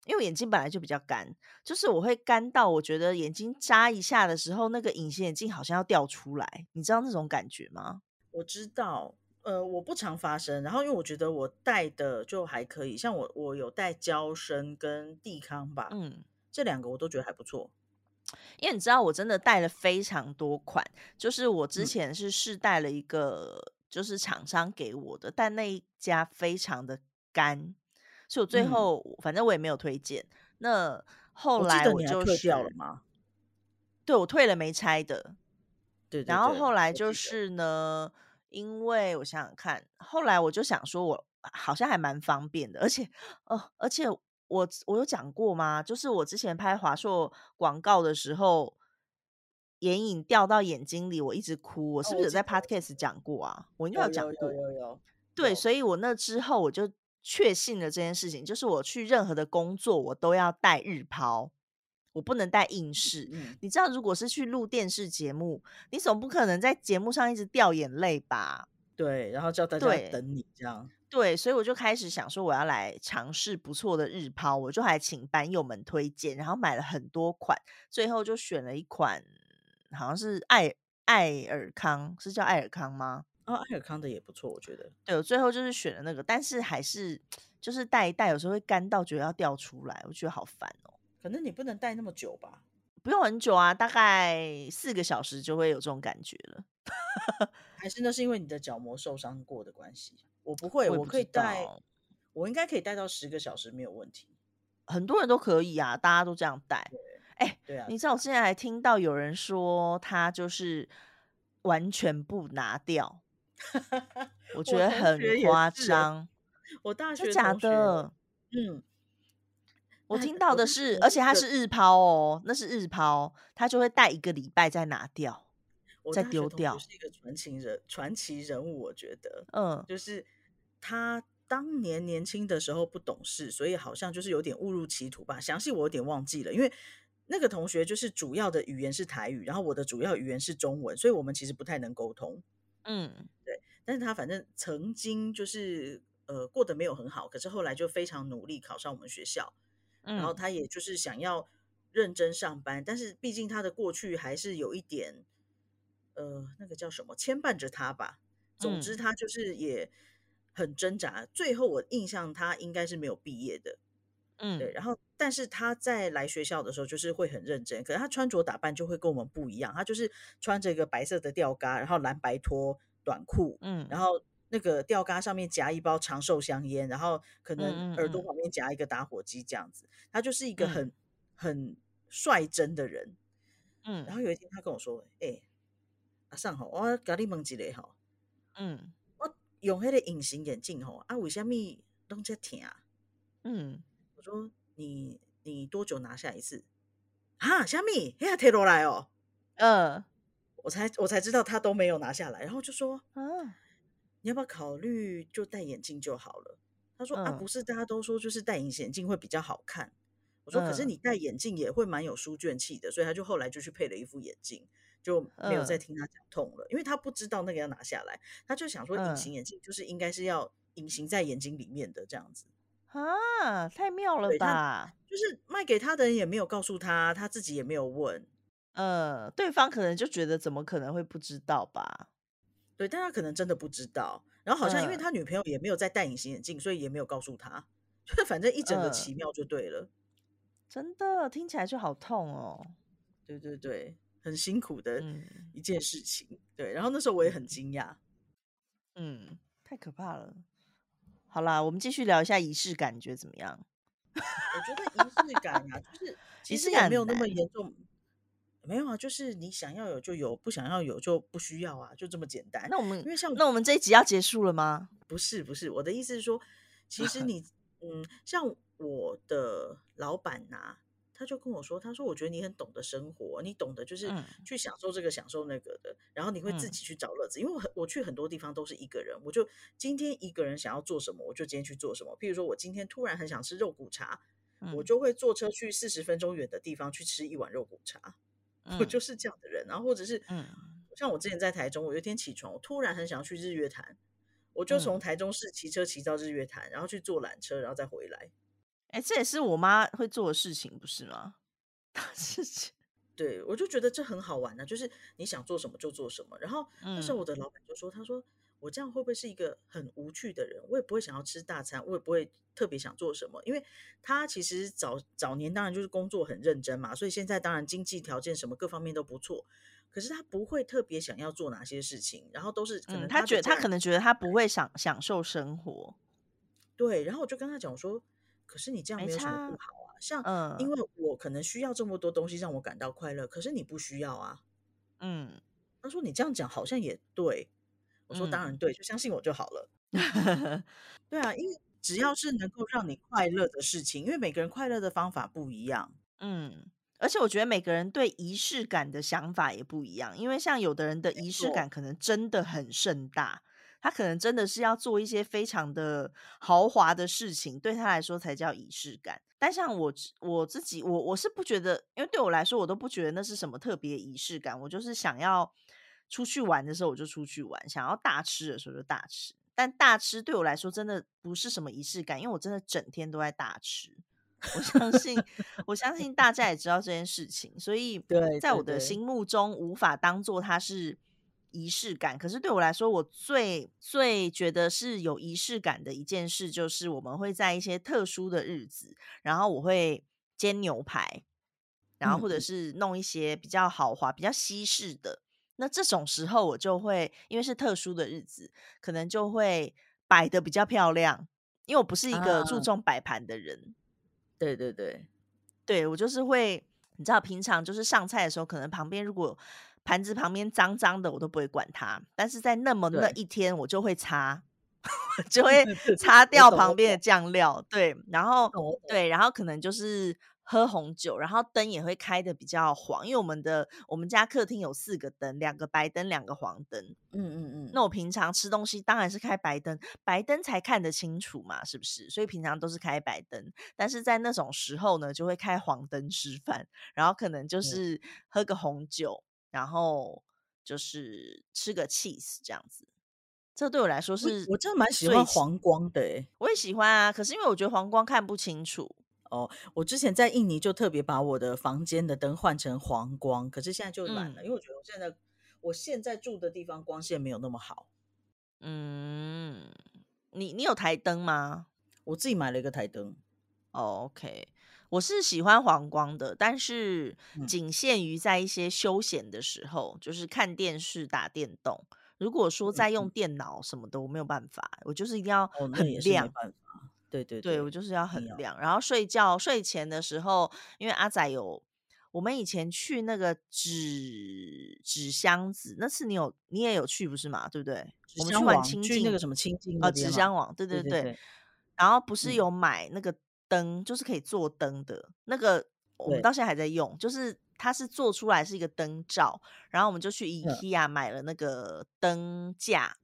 因为眼睛本来就比较干，就是我会干到我觉得眼睛眨一下的时候，那个隐形眼镜好像要掉出来，你知道那种感觉吗？我知道，呃，我不常发生。然后因为我觉得我戴的就还可以，像我我有戴娇生跟地康吧，嗯，这两个我都觉得还不错。因为你知道我真的戴了非常多款，就是我之前是试戴了一个，就是厂商给我的，但那一家非常的干。所以我最后反正我也没有推荐。那后来我就退掉了吗？对，我退了没拆的。对。然后后来就是呢，因为我想想看，后来我就想说，我好像还蛮方便的，而且哦，而且我我有讲过吗？就是我之前拍华硕广告的时候，眼影掉到眼睛里，我一直哭。我是不是有在 Podcast 讲过啊？我应该有讲过。有有有。对，所以我那之后我就。确信了这件事情，就是我去任何的工作，我都要带日抛，我不能带硬式。你知道，如果是去录电视节目，你总不可能在节目上一直掉眼泪吧？对，然后叫大家等你这样。对，所以我就开始想说，我要来尝试不错的日抛，我就还请班友们推荐，然后买了很多款，最后就选了一款，好像是艾艾尔康，是叫艾尔康吗？哦，艾尔康的也不错，我觉得。对，我最后就是选了那个，但是还是就是戴一戴，有时候会干到觉得要掉出来，我觉得好烦哦。可能你不能戴那么久吧？不用很久啊，大概四个小时就会有这种感觉了。(laughs) 还是那是因为你的角膜受伤过的关系？我不会，我可以戴，我应该可以戴到十个小时没有问题。很多人都可以啊，大家都这样戴。哎，对啊，你知道我之前还听到有人说他就是完全不拿掉，(laughs) 我觉得很夸张。我大学假的，嗯，我听到的是，而且他是日抛哦，那是日抛，他就会戴一个礼拜再拿掉，再丢掉。是一个传奇人，传奇人物，我觉得，嗯，就是。他当年年轻的时候不懂事，所以好像就是有点误入歧途吧。详细我有点忘记了，因为那个同学就是主要的语言是台语，然后我的主要语言是中文，所以我们其实不太能沟通。嗯，对。但是他反正曾经就是呃过得没有很好，可是后来就非常努力考上我们学校，然后他也就是想要认真上班，但是毕竟他的过去还是有一点呃那个叫什么牵绊着他吧。总之他就是也。很挣扎，最后我印象他应该是没有毕业的，嗯，对。然后，但是他在来学校的时候就是会很认真，可是他穿着打扮就会跟我们不一样。他就是穿着一个白色的吊嘎，然后蓝白拖短裤，嗯，然后那个吊嘎上面夹一包长寿香烟，然后可能耳朵旁边夹一个打火机这样子。他就是一个很很率真的人，嗯。然后有一天他跟我说：“哎，阿尚好，我咖你问一个哈，嗯。”我用那个隐形眼镜吼啊，为什么拢这疼？嗯，我说你你多久拿下一次？啊，虾米？哎呀，贴落来哦。嗯，我才我才知道他都没有拿下来，然后就说，嗯，你要不要考虑就戴眼镜就好了？他说啊，不是大家都说就是戴隐形眼镜会比较好看。我说可是你戴眼镜也会蛮有书卷气的，所以他就后来就去配了一副眼镜。就没有再听他讲痛了，因为他不知道那个要拿下来，他就想说隐形眼镜就是应该是要隐形在眼睛里面的这样子啊，太妙了吧！就是卖给他的人也没有告诉他，他自己也没有问，呃，对方可能就觉得怎么可能会不知道吧？对，但他可能真的不知道，然后好像因为他女朋友也没有在戴隐形眼镜，所以也没有告诉他，就反正一整个奇妙就对了，真的听起来就好痛哦，对对对。很辛苦的一件事情，对。然后那时候我也很惊讶，嗯，太可怕了。好啦，我们继续聊一下仪式感，你觉得怎么样？我觉得仪式感啊，就是 (laughs) 仪式感没有那么严重，没有啊，就是你想要有就有，不想要有就不需要啊，就这么简单。那我们因为像那我们这一集要结束了吗？不是，不是，我的意思是说，其实 (laughs) 你嗯，像我的老板呐。他就跟我说：“他说，我觉得你很懂得生活，你懂得就是去享受这个、享受那个的，然后你会自己去找乐子。因为我很我去很多地方都是一个人，我就今天一个人想要做什么，我就今天去做什么。譬如说我今天突然很想吃肉骨茶，我就会坐车去四十分钟远的地方去吃一碗肉骨茶。我就是这样的人。然后或者是像我之前在台中，我有一天起床，我突然很想去日月潭，我就从台中市骑车骑到日月潭，然后去坐缆车，然后再回来。”哎，这也是我妈会做的事情，不是吗？(laughs) 事情，对我就觉得这很好玩呢，就是你想做什么就做什么。然后那时候我的老板就说：“他说我这样会不会是一个很无趣的人？我也不会想要吃大餐，我也不会特别想做什么。因为他其实早早年当然就是工作很认真嘛，所以现在当然经济条件什么各方面都不错。可是他不会特别想要做哪些事情，然后都是可能他觉得他可能觉得他不会享享受生活。对，然后我就跟他讲说。可是你这样没有什么不好啊，像因为我可能需要这么多东西让我感到快乐，可是你不需要啊。嗯，他说你这样讲好像也对，我说当然对，就相信我就好了。(laughs) 对啊，因为只要是能够让你快乐的事情，因为每个人快乐的方法不一样。嗯，而且我觉得每个人对仪式感的想法也不一样，因为像有的人的仪式感可能真的很盛大。他可能真的是要做一些非常的豪华的事情，对他来说才叫仪式感。但像我我自己，我我是不觉得，因为对我来说，我都不觉得那是什么特别仪式感。我就是想要出去玩的时候我就出去玩，想要大吃的时候就大吃。但大吃对我来说真的不是什么仪式感，因为我真的整天都在大吃。我相信，我相信大家也知道这件事情，所以在我的心目中无法当做它是仪式感。可是对我来说，我最最觉得是有仪式感的一件事，就是我们会在一些特殊的日子，然后我会煎牛排，然后或者是弄一些比较豪华、比较西式的。那这种时候，我就会因为是特殊的日子，可能就会摆的比较漂亮，因为我不是一个注重摆盘的人。对对对，对我就是会，你知道，平常就是上菜的时候，可能旁边如果盘子旁边脏脏的，我都不会管它。但是在那么那一天，我就会擦，(laughs) 就 (laughs) 会擦掉旁边的酱料。对，然后对，然后可能就是。喝红酒，然后灯也会开的比较黄，因为我们的我们家客厅有四个灯，两个白灯，两个黄灯。嗯嗯嗯。那我平常吃东西当然是开白灯，白灯才看得清楚嘛，是不是？所以平常都是开白灯，但是在那种时候呢，就会开黄灯吃饭，然后可能就是喝个红酒，然后就是吃个 cheese 这样子。这对我来说是，我真的蛮喜欢黄光的，哎，我也喜欢啊。可是因为我觉得黄光看不清楚。哦，我之前在印尼就特别把我的房间的灯换成黄光，可是现在就懒了，因为我觉得我现在我现在住的地方光线没有那么好。嗯，你你有台灯吗？我自己买了一个台灯。OK，我是喜欢黄光的，但是仅限于在一些休闲的时候，就是看电视、打电动。如果说在用电脑什么的，我没有办法，我就是一定要很亮。对对对，我就是要很亮。然后睡觉睡前的时候，因为阿仔有我们以前去那个纸纸箱子，那次你有你也有去不是嘛？对不对？我们去玩清境那个什么清境啊，纸箱网，对对对。然后不是有买那个灯，就是可以做灯的那个，我们到现在还在用，就是它是做出来是一个灯罩，然后我们就去 IKEA 买了那个灯架，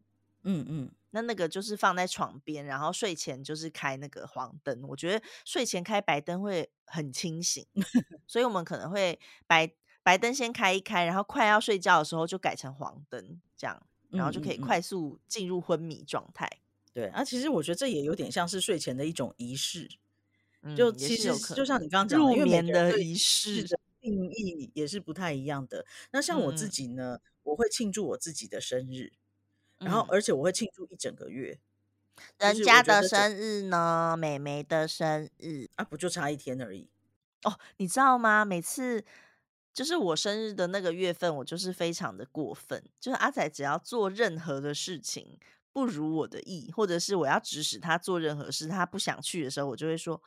嗯嗯。那那个就是放在床边，然后睡前就是开那个黄灯。我觉得睡前开白灯会很清醒，(laughs) 所以我们可能会白白灯先开一开，然后快要睡觉的时候就改成黄灯，这样，然后就可以快速进入昏迷状态。对，啊，其实我觉得这也有点像是睡前的一种仪式，就其实就像你刚刚讲入眠的仪式的定义也是不太一样的。那像我自己呢，我会庆祝我自己的生日。然后，而且我会庆祝一整个月。人家的生日呢？美眉的生日啊，不就差一天而已哦？你知道吗？每次就是我生日的那个月份，我就是非常的过分。就是阿仔只要做任何的事情不如我的意，或者是我要指使他做任何事，他不想去的时候，我就会说：“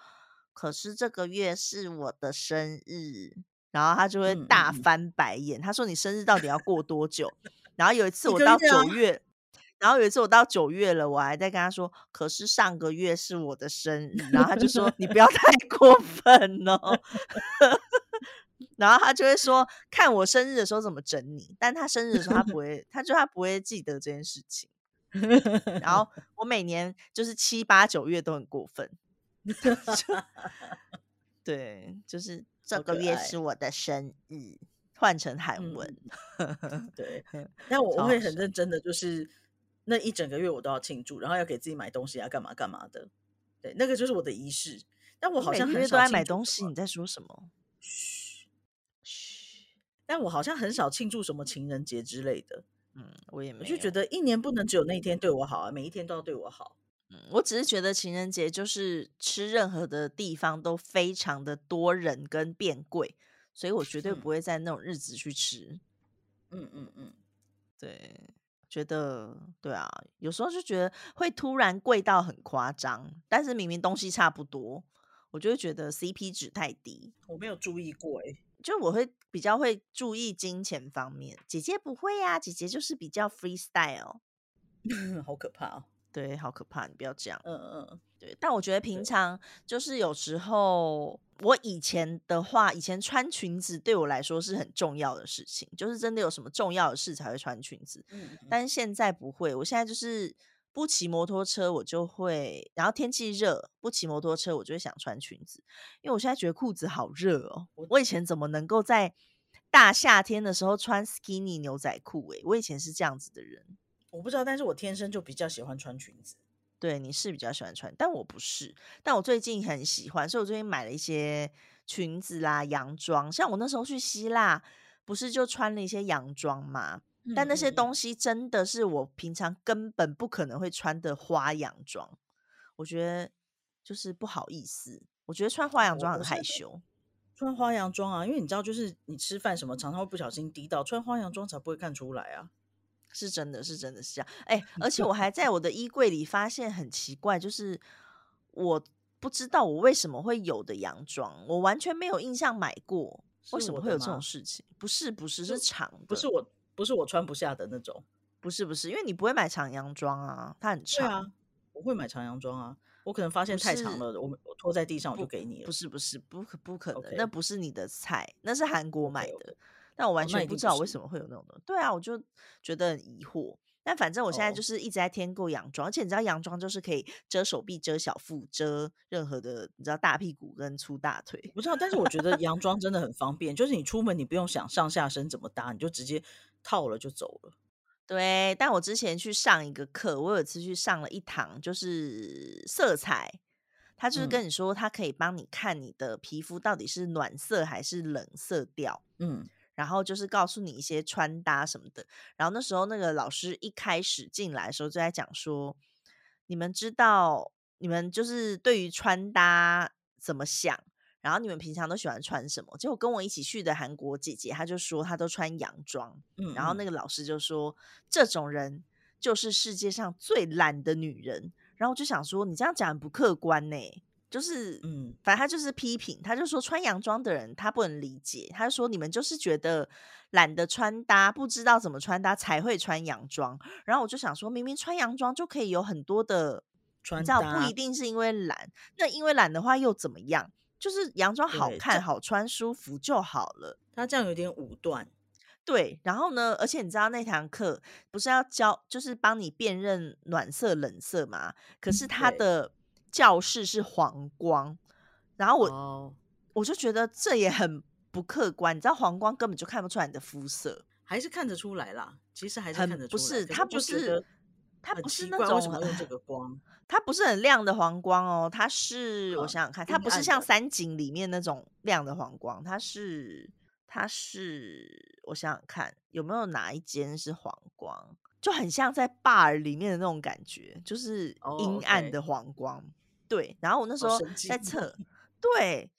可是这个月是我的生日。”然后他就会大翻白眼，他说：“你生日到底要过多久？”然后有一次我到九月。然后有一次我到九月了，我还在跟他说：“可是上个月是我的生日。”然后他就说：“你不要太 (laughs) 过分哦。”然后他就会说：“看我生日的时候怎么整你。”但他生日的时候他不 (laughs) 会，他就他不会记得这件事情。然后 (laughs) 我每年就是七八九月都很过分。对，就是这个月是我的生日，换成韩文。对，但我会很认真的，就是。那一整个月我都要庆祝，然后要给自己买东西啊，干嘛干嘛的。对，那个就是我的仪式。但我好像很少买东西。你在说什么？(laughs) 嘘嘘。但我好像很少庆祝什么情人节之类的。嗯，我也没。我就觉得一年不能只有那一天对我好啊，每一天都要对我好。嗯，我只是觉得情人节就是吃任何的地方都非常的多人跟变贵，所以我绝对不会在那种日子去吃。嗯嗯嗯，对。觉得对啊，有时候就觉得会突然贵到很夸张，但是明明东西差不多，我就会觉得 CP 值太低。我没有注意过哎，就我会比较会注意金钱方面，姐姐不会呀，姐姐就是比较 freestyle，(laughs) 好可怕哦。对，好可怕！你不要这样。嗯嗯，对。但我觉得平常就是有时候，我以前的话，以前穿裙子对我来说是很重要的事情，就是真的有什么重要的事才会穿裙子。嗯。但是现在不会，我现在就是不骑摩托车，我就会，然后天气热，不骑摩托车，我就会想穿裙子，因为我现在觉得裤子好热哦。我以前怎么能够在大夏天的时候穿 skinny 牛仔裤。诶，我以前是这样子的人，我不知道，但是我天生就比较喜欢穿裙子。对，你是比较喜欢穿，但我不是。但我最近很喜欢，所以我最近买了一些裙子啦、洋装。像我那时候去希腊，不是就穿了一些洋装嘛？但那些东西真的是我平常根本不可能会穿的花洋装。我觉得就是不好意思，我觉得穿花洋装很害羞。穿花洋装啊，因为你知道，就是你吃饭什么常常会不小心滴到，穿花洋装才不会看出来啊。是真的，是真的是这样。哎，而且我还 (laughs) 在我的衣柜里发现很奇怪，就是我不知道我为什么会有的洋装，我完全没有印象买过。为什么会有这种事情？不是，不是，是长的，不是我，不是我穿不下的那种。不是，不是，因为你不会买长洋装啊，它很长。啊，我会买长洋装啊。我可能发现太长了，我我拖在地上我就给你了。不是，不是，不可不可能，那不是你的菜，那是韩国买的。但我完全不知道为什么会有那种的，对啊，我就觉得很疑惑。但反正我现在就是一直在添购洋装，而且你知道洋装就是可以遮手臂、遮小腹、遮任何的，你知道大屁股跟粗大腿。不知道，但是我觉得洋装真的很方便，就是你出门你不用想上下身怎么搭，你就直接套了就走了。对，但我之前去上一个课，我有一次去上了一堂，就是色彩，他就是跟你说，他可以帮你看你的皮肤到底是暖色还是冷色调。嗯。然后就是告诉你一些穿搭什么的。然后那时候那个老师一开始进来的时候就在讲说，你们知道你们就是对于穿搭怎么想？然后你们平常都喜欢穿什么？结果跟我一起去的韩国姐姐，她就说她都穿洋装。嗯，然后那个老师就说，这种人就是世界上最懒的女人。然后我就想说，你这样讲不客观呢。就是，嗯，反正他就是批评，他就说穿洋装的人他不能理解，他就说你们就是觉得懒得穿搭，不知道怎么穿搭才会穿洋装。然后我就想说，明明穿洋装就可以有很多的穿搭，不一定是因为懒。那因为懒的话又怎么样？就是洋装好看、好穿、舒服就好了。他这样有点武断，对。然后呢，而且你知道那堂课不是要教，就是帮你辨认暖色、冷色嘛？可是他的。教室是黄光，然后我我就觉得这也很不客观。你知道黄光根本就看不出来你的肤色，还是看得出来啦？其实还是看得出来。不是，它不是，它不是那种为什么用这个光？(laughs) 它不是很亮的黄光哦，它是我想想看，它不是像三井里面那种亮的黄光，它是它是我想想看有没有哪一间是黄光，就很像在 bar 里面的那种感觉，就是阴暗的黄光。对，然后我那时候在测，对，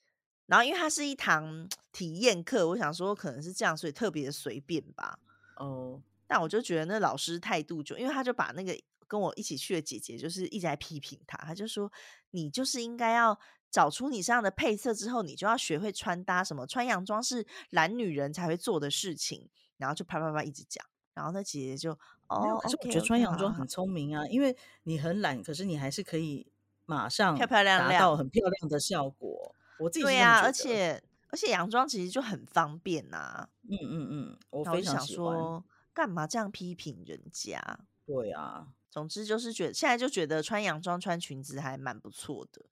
然后因为它是一堂体验课，我想说可能是这样，所以特别随便吧。哦，但我就觉得那老师态度就，因为他就把那个跟我一起去的姐姐，就是一直在批评他，他就说你就是应该要找出你身上的配色之后，你就要学会穿搭，什么穿洋装是懒女人才会做的事情，然后就啪啪啪一直讲，然后那姐姐就哦，可是我觉得穿洋装很聪明啊，因为你很懒，可是你还是可以。马上漂漂亮亮，达到很漂亮的效果。我自己对呀，而且而且洋装其实就很方便呐。嗯嗯嗯，我非常喜欢。干嘛这样批评人家？对啊，总之就是觉得现在就觉得穿洋装穿裙子还蛮不错的，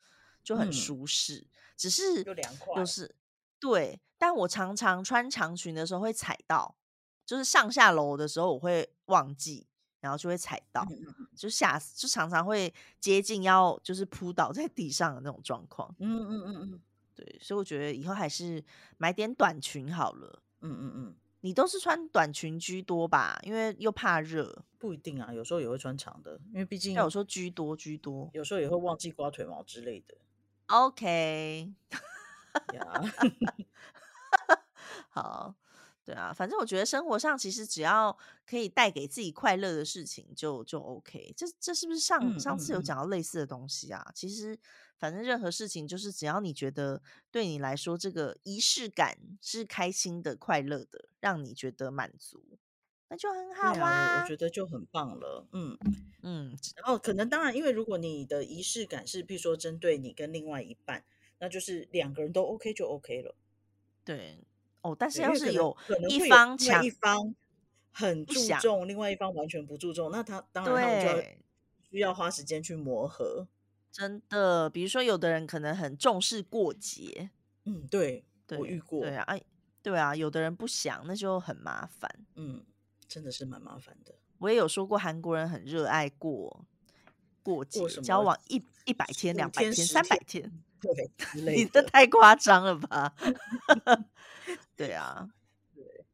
就很舒适。只是又凉快，就是对。但我常常穿长裙的时候会踩到，就是上下楼的时候我会忘记。然后就会踩到，就下就常常会接近要就是扑倒在地上的那种状况。嗯嗯嗯嗯，对，所以我觉得以后还是买点短裙好了。嗯嗯嗯，你都是穿短裙居多吧？因为又怕热。不一定啊，有时候也会穿长的，因为毕竟有时候居多居多，有时候也会忘记刮腿毛之类的。OK，(laughs) (laughs) 好。对啊，反正我觉得生活上其实只要可以带给自己快乐的事情，就就 OK。这这是不是上上次有讲到类似的东西啊？其实反正任何事情，就是只要你觉得对你来说这个仪式感是开心的、快乐的，让你觉得满足，那就很好啊。我觉得就很棒了。嗯嗯，然后可能当然，因为如果你的仪式感是，比如说针对你跟另外一半，那就是两个人都 OK 就 OK 了。对。哦，但是要是有一方强一方很注重，另外一方完全不注重，那他当然他们就要需要花时间去磨合。真的，比如说有的人可能很重视过节，嗯，对，我遇过，对啊，对啊，有的人不想，那就很麻烦。嗯，真的是蛮麻烦的。我也有说过，韩国人很热爱过过节，交往一一百天、两百天、三百天，对，(laughs) 你这太夸张了吧？(laughs) 对啊，对，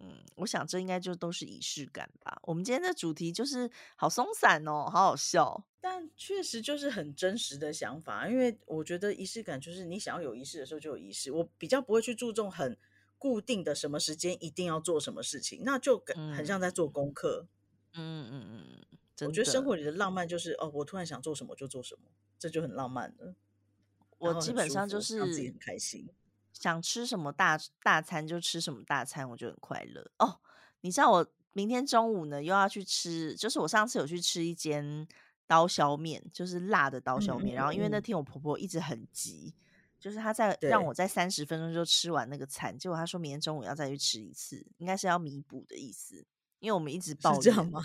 嗯，我想这应该就都是仪式感吧。我们今天的主题就是好松散哦，好好笑，但确实就是很真实的想法。因为我觉得仪式感就是你想要有仪式的时候就有仪式，我比较不会去注重很固定的什么时间一定要做什么事情，那就很像在做功课。嗯嗯嗯，我觉得生活里的浪漫就是哦，我突然想做什么就做什么，这就很浪漫了。我基本上就是自己很开心，想吃什么大大餐就吃什么大餐，我就很快乐哦。你知道我明天中午呢又要去吃，就是我上次有去吃一间刀削面，就是辣的刀削面。然后因为那天我婆婆一直很急，就是她在让我在三十分钟就吃完那个餐，结果她说明天中午要再去吃一次，应该是要弥补的意思。因为我们一直抱这样吗？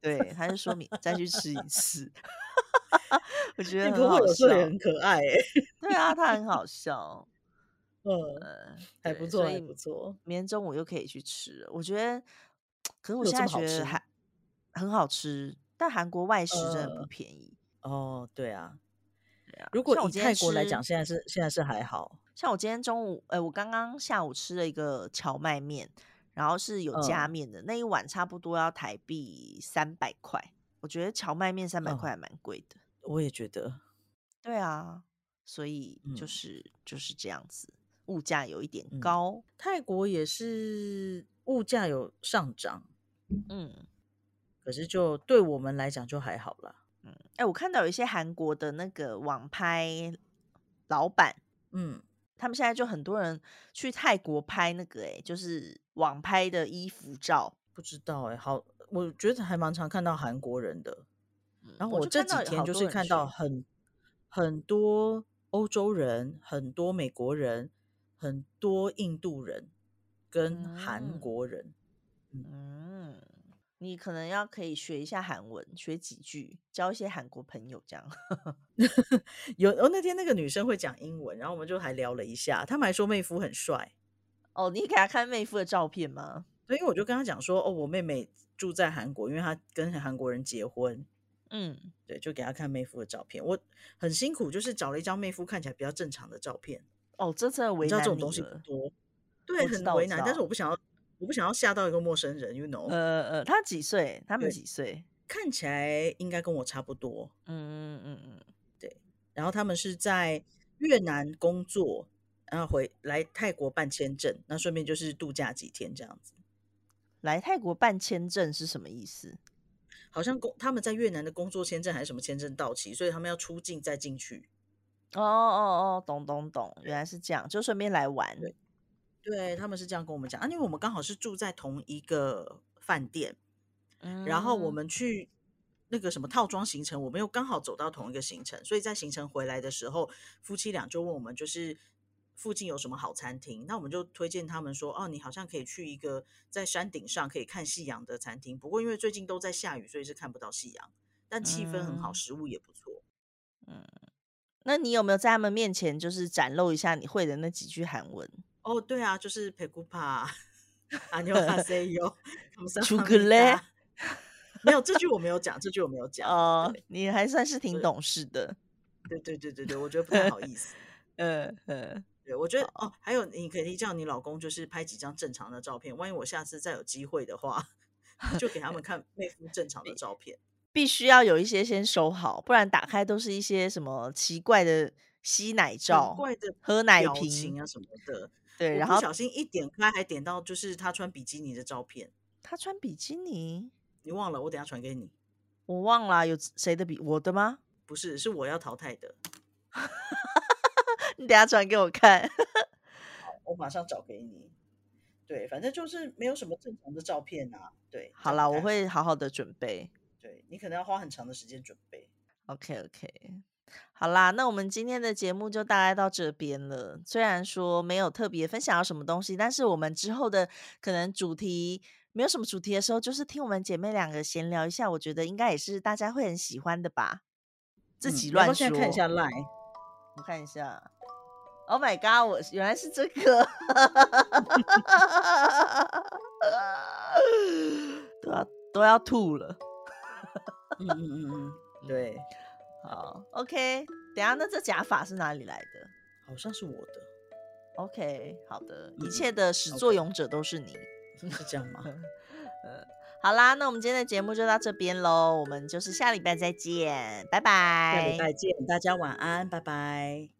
对，她就说明再去吃一次。(laughs) 我觉得婆婆有时候也很可爱哎。对啊，她很好笑。嗯，还不错，还不错。明天中午又可以去吃。我觉得，可是我现在觉得还很好吃，但韩国外食真的不便宜。哦，对啊，对啊。如果以泰国来讲，现在是现在是还好。像我今天中午，哎，我刚刚下午吃了一个荞麦面。然后是有加面的那一碗，差不多要台币三百块。我觉得荞麦面三百块还蛮贵的。我也觉得。对啊，所以就是就是这样子，物价有一点高。泰国也是物价有上涨，嗯，可是就对我们来讲就还好啦。嗯，哎，我看到有一些韩国的那个网拍老板，嗯。他们现在就很多人去泰国拍那个，哎，就是网拍的衣服照。不知道哎，好，我觉得还蛮常看到韩国人的。然后我这几天就是看到很很多欧洲人、很多美国人、很多印度人跟韩国人。嗯。你可能要可以学一下韩文，学几句，交一些韩国朋友这样。(laughs) 有哦，那天那个女生会讲英文，然后我们就还聊了一下，他们还说妹夫很帅。哦，你给他看妹夫的照片吗？对，因为我就跟他讲说，哦，我妹妹住在韩国，因为她跟韩国人结婚。嗯，对，就给他看妹夫的照片。我很辛苦，就是找了一张妹夫看起来比较正常的照片。哦，这真的为难这种东西不多，对，很为难，但是我不想要。我不想要吓到一个陌生人，you know？呃呃，他几岁？他们几岁？看起来应该跟我差不多。嗯嗯嗯嗯，对。然后他们是在越南工作，然后回来泰国办签证，那顺便就是度假几天这样子。来泰国办签证是什么意思？好像工他们在越南的工作签证还是什么签证到期，所以他们要出境再进去。哦哦哦，懂懂懂，原来是这样，就顺便来玩。对他们是这样跟我们讲啊，因为我们刚好是住在同一个饭店，然后我们去那个什么套装行程，我们又刚好走到同一个行程，所以在行程回来的时候，夫妻俩就问我们，就是附近有什么好餐厅，那我们就推荐他们说，哦，你好像可以去一个在山顶上可以看夕阳的餐厅，不过因为最近都在下雨，所以是看不到夕阳，但气氛很好，食物也不错。嗯，那你有没有在他们面前就是展露一下你会的那几句韩文？哦，对啊，就是佩古帕，阿牛卡塞哟，朱古力，没有这句我没有讲，(laughs) 这句我没有讲哦。你还算是挺懂事的，对对对对对，我觉得不太好意思。(laughs) 嗯嗯，对，我觉得哦，还有你可以叫你老公，就是拍几张正常的照片，万一我下次再有机会的话，(laughs) 就给他们看妹夫正常的照片。必须要有一些先收好，不然打开都是一些什么奇怪的吸奶照、怪的喝奶瓶啊什么的。对，然后不小心一点开，还点到就是他穿比基尼的照片。他穿比基尼？你忘了？我等下传给你。我忘了有谁的比我的吗？不是，是我要淘汰的。(laughs) 你等下传给我看。好，我马上找给你。对，反正就是没有什么正常的照片啊。对，好啦，我会好好的准备。对你可能要花很长的时间准备。OK，OK。好啦，那我们今天的节目就大概到这边了。虽然说没有特别分享到什么东西，但是我们之后的可能主题没有什么主题的时候，就是听我们姐妹两个闲聊一下，我觉得应该也是大家会很喜欢的吧。自己乱说。看一下 line，我看一下。Oh my god！我原来是这个，(laughs) 都要都要吐了。嗯嗯嗯嗯，对，好，OK。等下，那这假发是哪里来的？好像是我的。OK，好的，一切的始作俑者都是你，(laughs) 是这样吗？(laughs) 嗯，好啦，那我们今天的节目就到这边喽，我们就是下礼拜再见，拜拜。下礼拜见，大家晚安，拜拜。